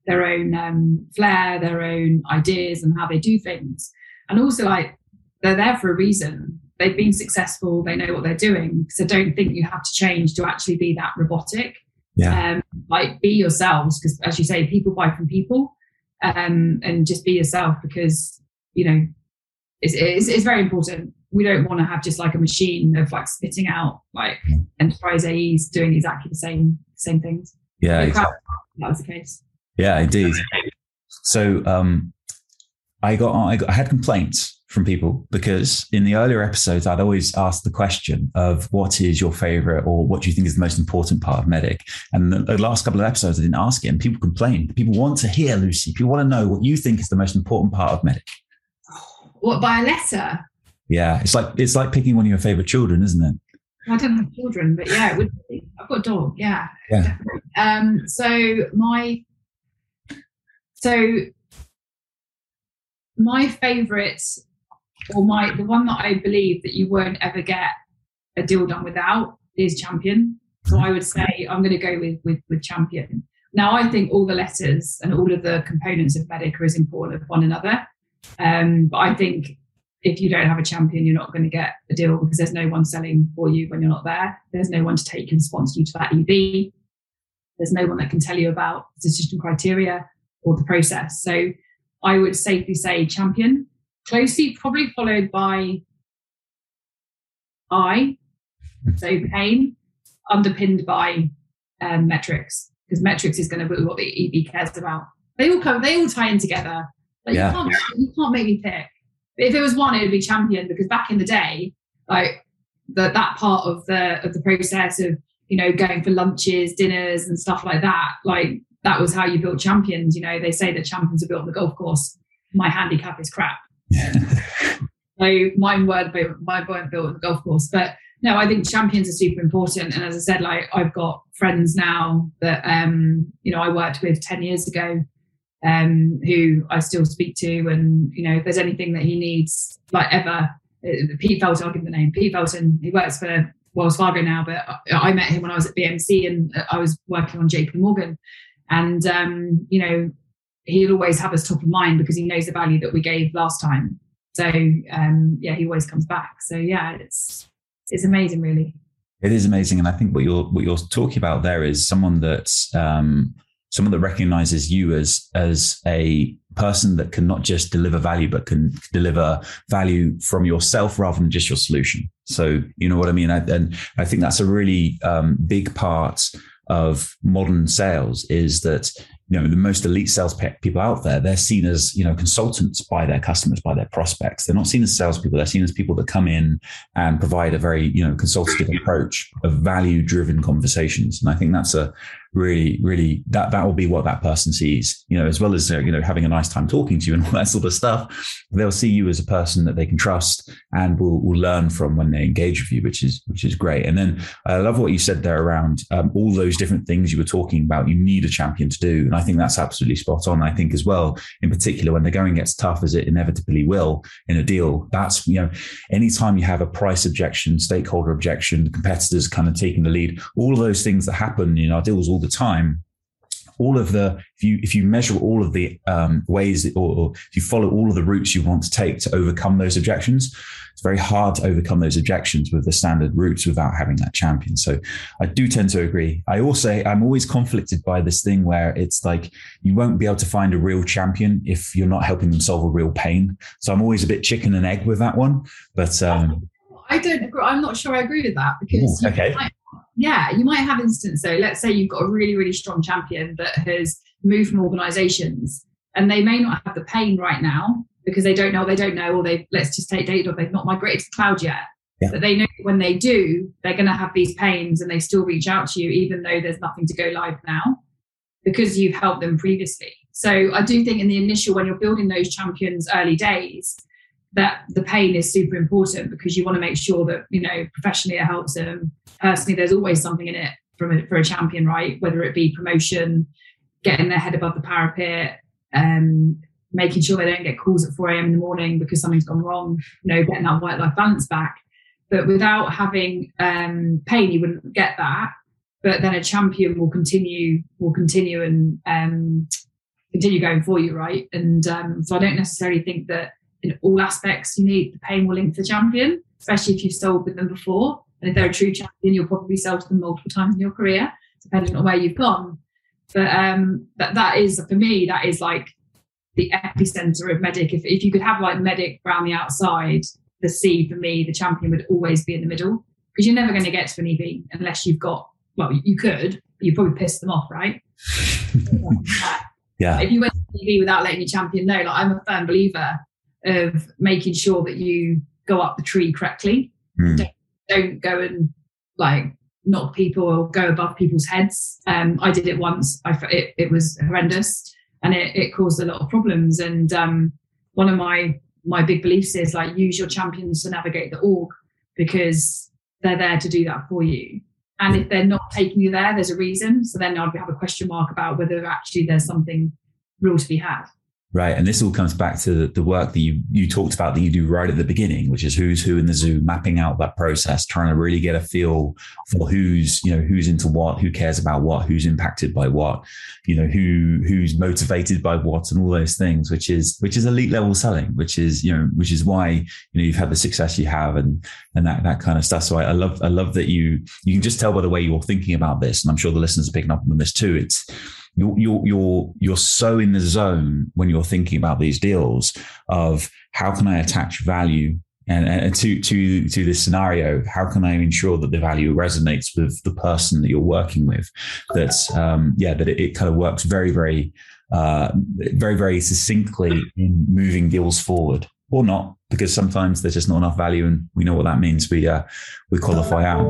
[SPEAKER 2] their own um, flair, their own ideas, and how they do things. And also, like they're there for a reason. They've been successful. They know what they're doing. So don't think you have to change to actually be that robotic.
[SPEAKER 1] Yeah.
[SPEAKER 2] Um, like be yourselves because, as you say, people buy from people, um, and just be yourself because you know it's, it's, it's very important. We don't want to have just like a machine of like spitting out like enterprise AEs doing exactly the same same things.
[SPEAKER 1] Yeah,
[SPEAKER 2] Like,
[SPEAKER 1] exactly.
[SPEAKER 2] That was the case.
[SPEAKER 1] Yeah, indeed. So um, I got I, got I had complaints from people because in the earlier episodes I'd always ask the question of what is your favorite or what do you think is the most important part of MEDDIC. And the last couple of episodes I didn't ask it, and people complained. People want to hear Lucy. People want to know what you think is the most important part of MEDDIC.
[SPEAKER 2] What by a letter?
[SPEAKER 1] Yeah, it's like it's like picking one of your favorite children, isn't it?
[SPEAKER 2] I don't have children, but yeah, it would be. I've got a dog. Yeah.
[SPEAKER 1] Yeah.
[SPEAKER 2] Um. So my. So. My favourite, or my the one that I believe that you won't ever get a deal done without is champion. So I would say I'm going to go with with with champion. Now I think all the letters and all of the components of MEDDIC is important as one another. Um, but I think if you don't have a champion, you're not going to get a deal because there's no one selling for you when you're not there. There's no one to take and sponsor you to that EB. There's no one that can tell you about decision criteria or the process. So I would safely say champion, closely probably followed by I, so pain, underpinned by um, metrics because metrics is going to be what the EB cares about. They all come, they all tie in together. Like
[SPEAKER 1] Yeah.
[SPEAKER 2] you can't, you can't make me pick. If it was one, it would be champion because back in the day, like the, that part of the of the process of you know going for lunches, dinners, and stuff like that, like that was how you built champions. You know, they say that champions are built on the golf course. My handicap is crap. So mine weren't built, mine weren't built on the golf course. But no, I think champions are super important. And as I said, like I've got friends now that um, you know, I worked with 10 years ago, um, who I still speak to. And, you know, if there's anything that he needs, like ever, uh, Pete Felton, I'll give the name. Pete Felton, he works for Wells Fargo now, but I I met him when I was at BMC and I was working on JP Morgan. And um, you know, he'll always have us top of mind because he knows the value that we gave last time. So um, yeah, he always comes back. So yeah, it's it's amazing, really.
[SPEAKER 1] It is amazing, and I think what you're what you're talking about there is someone that um, someone that recognizes you as as a person that can not just deliver value, but can deliver value from yourself rather than just your solution. So you know what I mean, I, and I think that's a really um, big part of modern sales is that you know the most elite sales pe- people out there they're seen as you know consultants by their customers by their prospects. They're not seen as salespeople. They're seen as people that come in and provide a very you know consultative approach of value driven conversations. And i think that's a really really that that will be what that person sees you know as well as uh, you know having a nice time talking to you and all that sort of stuff. They'll see you as a person that they can trust and will, will learn from when they engage with you which is which is great. And then i love what you said there around um, all those different things you were talking about you need a champion to do. And i think that's absolutely spot on. I think as well in particular when the going gets tough as it inevitably will in a deal that's you know anytime you have a price objection stakeholder objection competitors kind of taking the lead all those things that happen in our deals all the time all of the if you if you measure all of the um, ways or, or if you follow all of the routes you want to take to overcome those objections it's very hard to overcome those objections with the standard routes without having that champion so i do tend to agree i also i'm always conflicted by this thing where it's like you won't be able to find a real champion if you're not helping them solve a real pain so i'm always a bit chicken and egg with that one but um
[SPEAKER 2] I don't agree. I'm not sure I agree with that because
[SPEAKER 1] Ooh,
[SPEAKER 2] you
[SPEAKER 1] okay.
[SPEAKER 2] might- yeah, you might have instances. So let's say you've got a really, really strong champion that has moved from organizations and they may not have the pain right now because they don't know, they don't know, or they let's just take data, or they've not migrated to the cloud yet.
[SPEAKER 1] Yeah.
[SPEAKER 2] But they know when they do, they're going to have these pains and they still reach out to you, even though there's nothing to go live now because you've helped them previously. So I do think in the initial, when you're building those champions early days, that the pain is super important because you want to make sure that you know professionally it helps them. Personally there's always something in it from a, for a champion right? Whether it be promotion getting their head above the parapet um, making sure they don't get calls at 4 a.m in the morning because something's gone wrong you know getting that work life balance back. But without having um, pain you wouldn't get that. But then a champion will continue will continue and um, continue going for you, right? And um, so I don't necessarily think that in all aspects you need the pain will link the champion, especially if you've sold with them before. And if they're a true champion, you'll probably sell to them multiple times in your career, depending on where you've gone. But um, that that is for me, that is like the epicenter of MEDDIC. If if you could have like MEDDIC around the outside, the C for me, the champion would always be in the middle because you're never going to get to an EB unless you've got. Well, you could, but you probably piss them off, right?
[SPEAKER 1] yeah.
[SPEAKER 2] If you went to EB without letting your champion know, like I'm a firm believer of making sure that you go up the tree correctly.
[SPEAKER 1] Mm.
[SPEAKER 2] Don't, don't go and like knock people or go above people's heads. Um, I did it once. I it, it was horrendous and it, it caused a lot of problems. And um, one of my my big beliefs is like use your champions to navigate the org because they're there to do that for you. And if they're not taking you there, there's a reason. So then I'd have a question mark about whether actually there's something real to be had.
[SPEAKER 1] Right. And this all comes back to the work that you, you talked about that you do right at the beginning, which is who's who in the zoo, mapping out that process, trying to really get a feel for who's, you know, who's into what, who cares about what, who's impacted by what, you know, who, who's motivated by what and all those things, which is, which is elite level selling, which is, you know, which is why, you know, you've had the success you have and, and that, that kind of stuff. So I, I love, I love that you, you can just tell by the way you're thinking about this. And I'm sure the listeners are picking up on this too. It's, you're you're you're you're so in the zone when you're thinking about these deals of how can I attach value and, and to to to this scenario, how can I ensure that the value resonates with the person that you're working with? That's um, yeah, that it, it, kind of works very very uh, very very succinctly in moving deals forward, or not, because sometimes there's just not enough value, and we know what that means. We uh, we qualify out.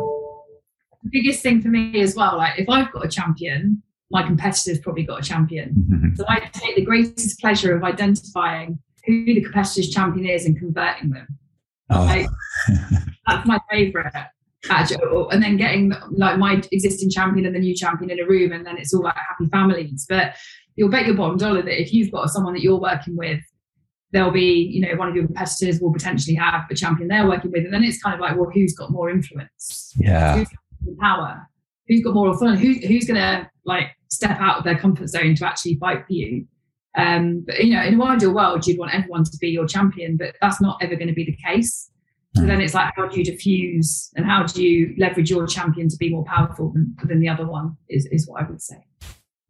[SPEAKER 2] The biggest thing for me as well, like if I've got a champion my competitor's probably got a champion. Mm-hmm. So I take the greatest pleasure of identifying who the competitor's champion is and converting them. Oh. Like, that's my favourite. And then getting like my existing champion and the new champion in a room, and then it's all like happy families. But you'll bet your bottom dollar that if you've got someone that you're working with, there'll be, you know, one of your competitors will potentially have a champion they're working with, and then it's kind of like, well, who's got more influence?
[SPEAKER 1] Yeah,
[SPEAKER 2] who's got power? Who's got more authority? Who, who's going to like step out of their comfort zone to actually fight for you. Um, but you know, in a ideal world, you'd want everyone to be your champion, but that's not ever going to be the case. So then it's like, how do you diffuse and how do you leverage your champion to be more powerful than, than the other one? Is is what I would say.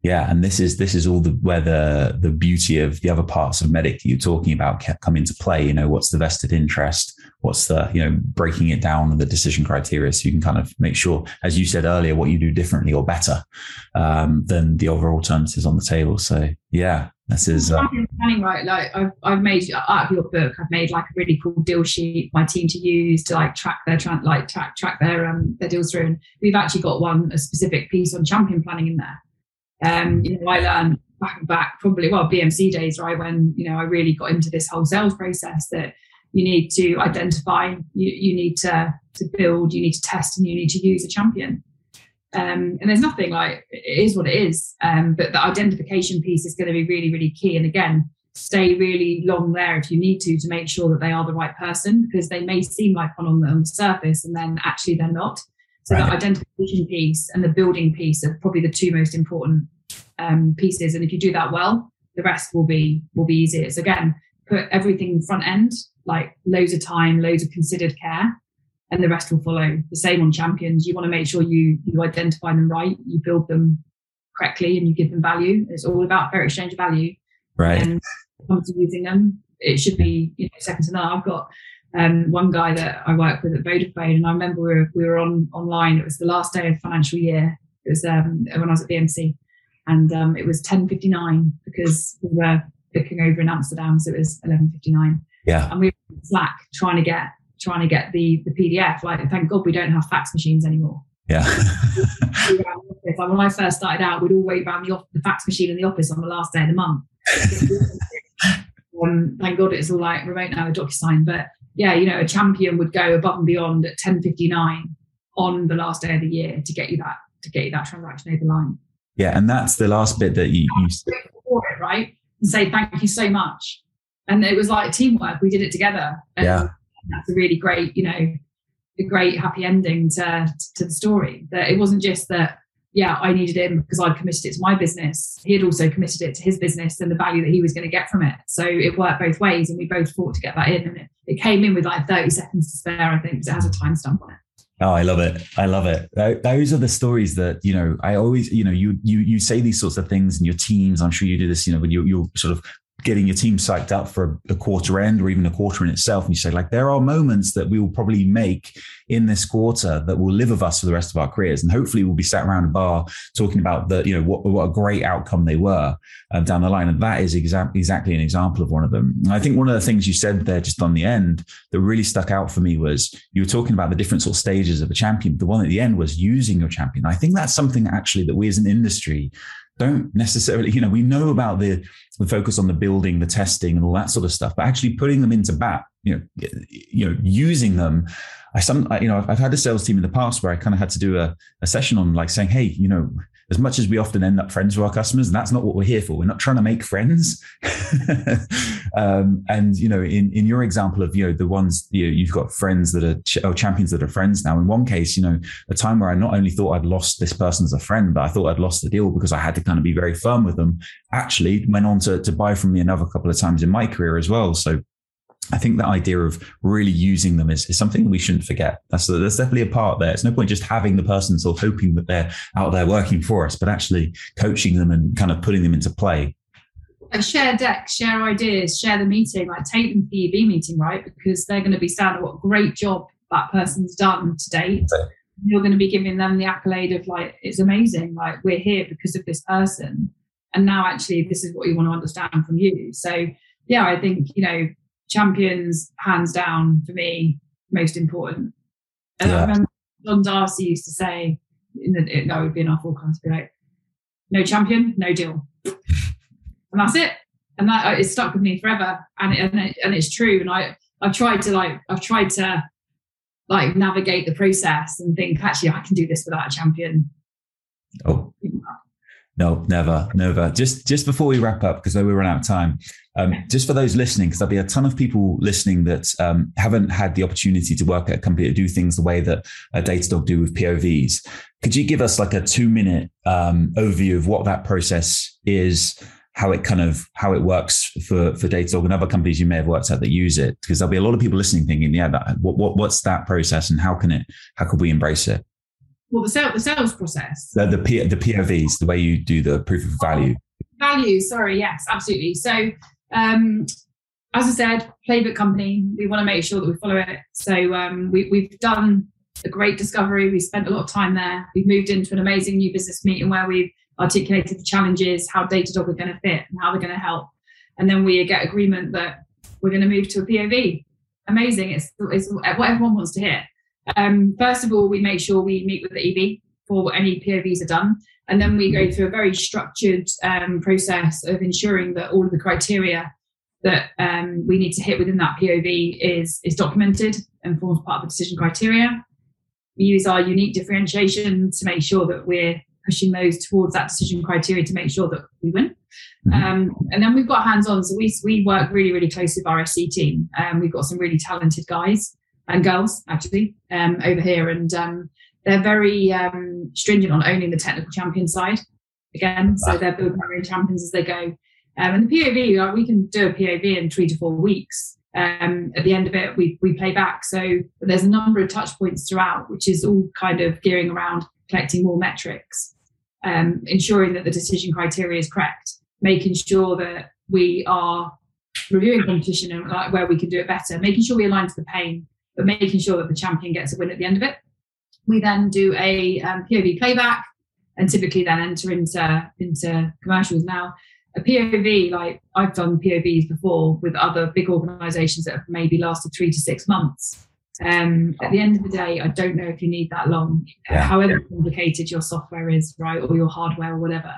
[SPEAKER 1] Yeah, and this is this is all the where the the beauty of the other parts of MEDDIC you're talking about come into play. You know, what's the vested interest? What's the you know breaking it down the decision criteria, so you can kind of make sure, as you said earlier, what you do differently or better um, than the other alternatives on the table. So yeah, this is uh,
[SPEAKER 2] planning right. Like I've I've made out of your book, I've made like a really cool deal sheet my team to use to like track their like track track their um their deals through, and we've actually got one a specific piece on champion planning in there um, you know, I learned back and back probably well BMC days, right, when you know I really got into this whole sales process that you need to identify, you, you need to to build, you need to test, and you need to use a champion. Um, and there's nothing like it is what it is. Um, but the identification piece is going to be really, really key. And again, stay really long there if you need to to make sure that they are the right person because they may seem like one on the, on the surface and then actually they're not. So right. the identification piece and the building piece are probably the two most important um, pieces. And if you do that well, the rest will be will be easier. So again, put everything front end, like loads of time, loads of considered care, and the rest will follow. The same on champions. You want to make sure you you identify them right, you build them correctly, and you give them value. It's all about fair exchange of value.
[SPEAKER 1] Right.
[SPEAKER 2] And comes to using them, it should be you know second to none. I've got um, one guy that I work with at Vodafone, and I remember we were, we were on online. It was the last day of financial year. It was um, when I was at BMC, and um, it was 10.59 because we were looking over in Amsterdam, so it was 11.59.
[SPEAKER 1] Yeah.
[SPEAKER 2] And we were Slack trying to get trying to get the the PDF. Like, thank God we don't have fax machines anymore.
[SPEAKER 1] Yeah.
[SPEAKER 2] like when I first started out, we'd all wait around the, the fax machine in the office on the last day of the month. um, thank God it's all like remote now, a DocuSign. But yeah, you know, a champion would go above and beyond at 10.59 on the last day of the year to get you that to get you that transaction over the line.
[SPEAKER 1] Yeah, and that's the last bit that you, you
[SPEAKER 2] for it, right? And say thank you so much. And it was like teamwork. We did it together. And
[SPEAKER 1] yeah,
[SPEAKER 2] that's a really great, you know, a great happy ending to to the story. That it wasn't just that yeah, I needed him because I'd committed it to my business. He had also committed it to his business and the value that he was going to get from it. So it worked both ways, and we both fought to get that in. And it, it came in with like 30 seconds to spare, I think, because it has a timestamp on it.
[SPEAKER 1] Oh, I love it. I love it. Those are the stories that, you know, I always, you know, you you you say these sorts of things in your teams. I'm sure you do this, you know, when you you're sort of getting your team psyched up for a, quarter end or even a quarter in itself. And you say, like, there are moments that we will probably make in this quarter that will live with us for the rest of our careers. And hopefully we'll be sat around a bar talking about the, you know, what, what a great outcome they were um, down the line. And that is exactly exactly an example of one of them. And I think one of the things you said there just on the end that really stuck out for me was you were talking about the different sort of stages of a champion. The one at the end was using your champion. I think that's something actually that we as an industry don't necessarily, you know, we know about the the focus on the building, the testing, and all that sort of stuff, but actually putting them into bat, you know, you know, using them. I some, you know, I've had a sales team in the past where I kind of had to do a, a session on like saying, hey, you know, as much as we often end up friends with our customers, and that's not what we're here for. We're not trying to make friends. um, and you know, in in your example of you know the ones you know, you've got friends that are ch- oh, champions that are friends now. In one case, you know, a time where I not only thought I'd lost this person as a friend, but I thought I'd lost the deal because I had to kind of be very firm with them. Actually, went on to to buy from me another couple of times in my career as well. So I think that idea of really using them is, is something we shouldn't forget. That's, that's definitely a part there. It's no point just having the person sort of hoping that they're out there working for us, but actually coaching them and kind of putting them into play.
[SPEAKER 2] And share decks, share ideas, share the meeting, like take them to the EB meeting, right? Because they're going to be saying what a great job that person's done to date. You're going to be giving them the accolade of like, it's amazing. Like we're here because of this person. And now actually this is what you want to understand from you. So yeah, I think, you know, champions, hands down, for me, most important. And yeah. I remember John Darcy used to say, in the, it, that would be in our forecast, be like, no champion, no deal. and that's it. And that uh, it stuck with me forever. And it, and, it, and it's true. And I, I've tried to like, I've tried to like navigate the process and think, actually, I can do this without a champion.
[SPEAKER 1] Oh, no, never, never. Just just before we wrap up, because we run out of time, um, just for those listening, because there'll be a ton of people listening that um, haven't had the opportunity to work at a company to do things the way that a Datadog do with POVs. Could you give us like a two minute um, overview of what that process is, how it kind of how it works for for Datadog and other companies you may have worked at that use it? Because there'll be a lot of people listening thinking, yeah, that, what, what what's that process and how can it how could we embrace it?
[SPEAKER 2] Well, the, sales, the sales process.
[SPEAKER 1] The, the, P, the POVs, the way you do the proof of value.
[SPEAKER 2] Value, sorry, yes, absolutely. So, um, as I said, playbook company, we want to make sure that we follow it. So, um, we, we've done a great discovery. We spent a lot of time there. We've moved into an amazing new business meeting where we've articulated the challenges, how Datadog are going to fit, and how they're going to help. And then we get agreement that we're going to move to a POV. Amazing. It's, it's what everyone wants to hear. Um, first of all, we make sure we meet with the EB for any POVs are done. And then we go through a very structured um, process of ensuring that all of the criteria that um, we need to hit within that POV is, is documented and forms part of the decision criteria. We use our unique differentiation to make sure that we're pushing those towards that decision criteria to make sure that we win. Mm-hmm. Um, and then we've got hands on. So we, we work really, really closely with our SC team. Um, we've got some really talented guys and girls actually um, over here, and um, they're very um, stringent on owning the technical champion side again. So they're building their own champions as they go. Um, and the POV, like, we can do a POV in three to four weeks. Um, at the end of it, we we play back. So there's a number of touch points throughout, which is all kind of gearing around collecting more metrics, um, ensuring that the decision criteria is correct, making sure that we are reviewing competition and like where we can do it better, making sure we align to the pain, but making sure that the champion gets a win at the end of it. We then do a um, POV playback and typically then enter into, into commercials. Now, a POV, like I've done POVs before with other big organizations that have maybe lasted three to six months. Um, at the end of the day, I don't know if you need that long, yeah. however complicated your software is, right, or your hardware or whatever.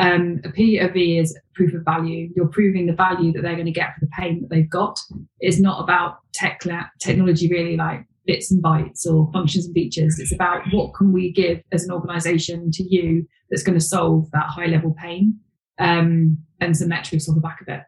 [SPEAKER 2] Um, a POV is proof of value. You're proving the value that they're going to get for the pain that they've got. It's not about tech technology really like bits and bytes or functions and features. It's about what can we give as an organization to you that's going to solve that high level pain um, and some metrics on the back of it.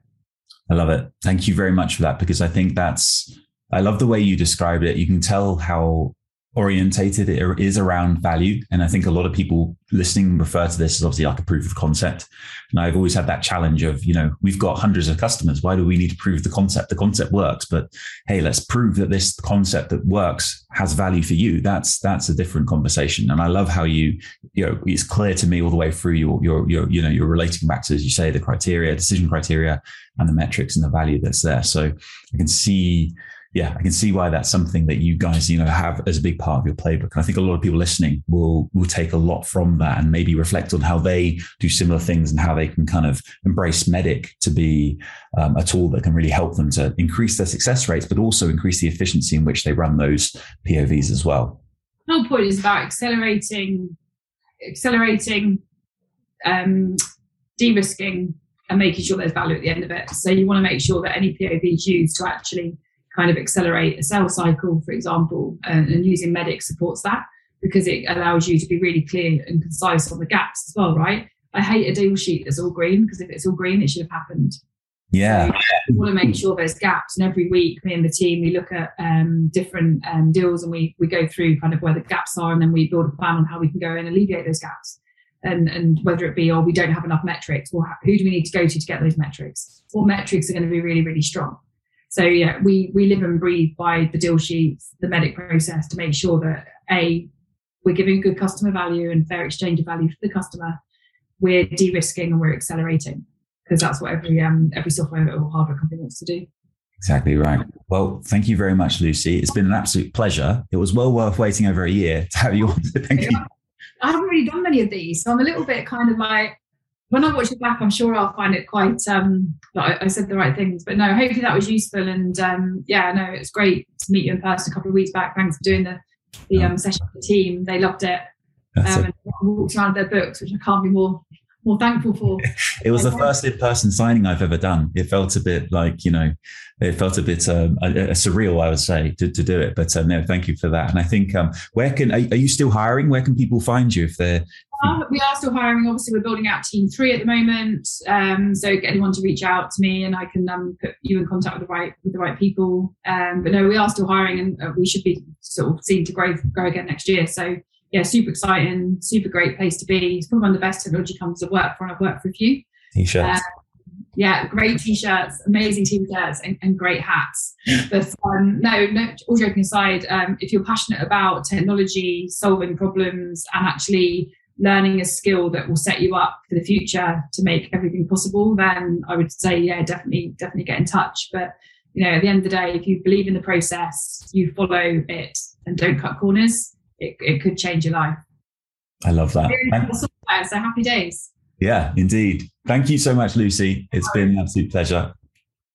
[SPEAKER 1] I love it. Thank you very much for that because I think that's, I love the way you described it. You can tell how orientated it is around value. And i think a lot of people listening refer to this as obviously like a proof of concept. And i've always had that challenge of you know we've got hundreds of customers. Why do we need to prove the concept? The concept works but hey let's prove that this concept that works has value for you. That's that's a different conversation. And i love how you you know it's clear to me all the way through your your, your you know you're relating back to as you say the criteria decision criteria and the metrics and the value that's there. So i can see yeah, I can see why that's something that you guys, you know, have as a big part of your playbook. And I think a lot of people listening will will take a lot from that and maybe reflect on how they do similar things and how they can kind of embrace MEDDIC to be um, a tool that can really help them to increase their success rates, but also increase the efficiency in which they run those POVs as well.
[SPEAKER 2] The whole point is about accelerating, accelerating, um, de-risking, and making sure there's value at the end of it. So you want to make sure that any POV is used to actually kind of accelerate a sales cycle, for example, and, and using MEDDIC supports that because it allows you to be really clear and concise on the gaps as well, right? I hate a deal sheet that's all green because if it's all green, it should have happened.
[SPEAKER 1] Yeah. So
[SPEAKER 2] we want to make sure there's gaps. And every week, me and the team, we look at um, different um, deals and we, we go through kind of where the gaps are and then we build a plan on how we can go and alleviate those gaps. And, and whether it be, or oh, we don't have enough metrics, or who do we need to go to to get those metrics? What metrics are going to be really, really strong? So yeah, we we live and breathe by the deal sheets, the MEDDIC process to make sure that a we're giving good customer value and fair exchange of value for the customer. We're de-risking and we're accelerating because that's what every um, every software or hardware company wants to do.
[SPEAKER 1] Exactly right. Well, thank you very much, Lucy. It's been an absolute pleasure. It was well worth waiting over a year to have you on. Thank you.
[SPEAKER 2] I haven't really done many of these, so I'm a little bit kind of like when I watch it back, I'm sure I'll find it quite. Um, I, I, said the right things, but no, hopefully that was useful. And um, yeah, no, it's great to meet you in person a couple of weeks back. Thanks for doing the the um, session with the team. They loved it. Um, and walked around their books, which I can't be more more thankful for.
[SPEAKER 1] it was the first in-person signing I've ever done. It felt a bit like you know, it felt a bit um, a, a surreal, I would say, to, to do it. But uh, no, thank you for that. And I think um, where can are, are, you still hiring? Where can people find you if they're
[SPEAKER 2] um, we are still hiring. Obviously, we're building out team three at the moment. Um, so get anyone to reach out to me, and I can um, put you in contact with the right with the right people. Um, but no, we are still hiring, and uh, we should be sort of seen to grow grow again next year. So yeah, super exciting, super great place to be. It's probably one of the best technology companies I've worked for, and I've worked for a few.
[SPEAKER 1] T-shirts. Um,
[SPEAKER 2] yeah, great t-shirts, amazing t-shirts, and, and great hats. But um, no, no, all joking aside, um, if you're passionate about technology, solving problems, and actually learning a skill that will set you up for the future to make everything possible, then I would say, yeah, definitely, definitely get in touch. But you know, at the end of the day, if you believe in the process, you follow it and don't cut corners, it, it could change your life.
[SPEAKER 1] I love that.
[SPEAKER 2] So happy days.
[SPEAKER 1] Yeah, indeed. Thank you so much, Lucy. It's been an absolute pleasure.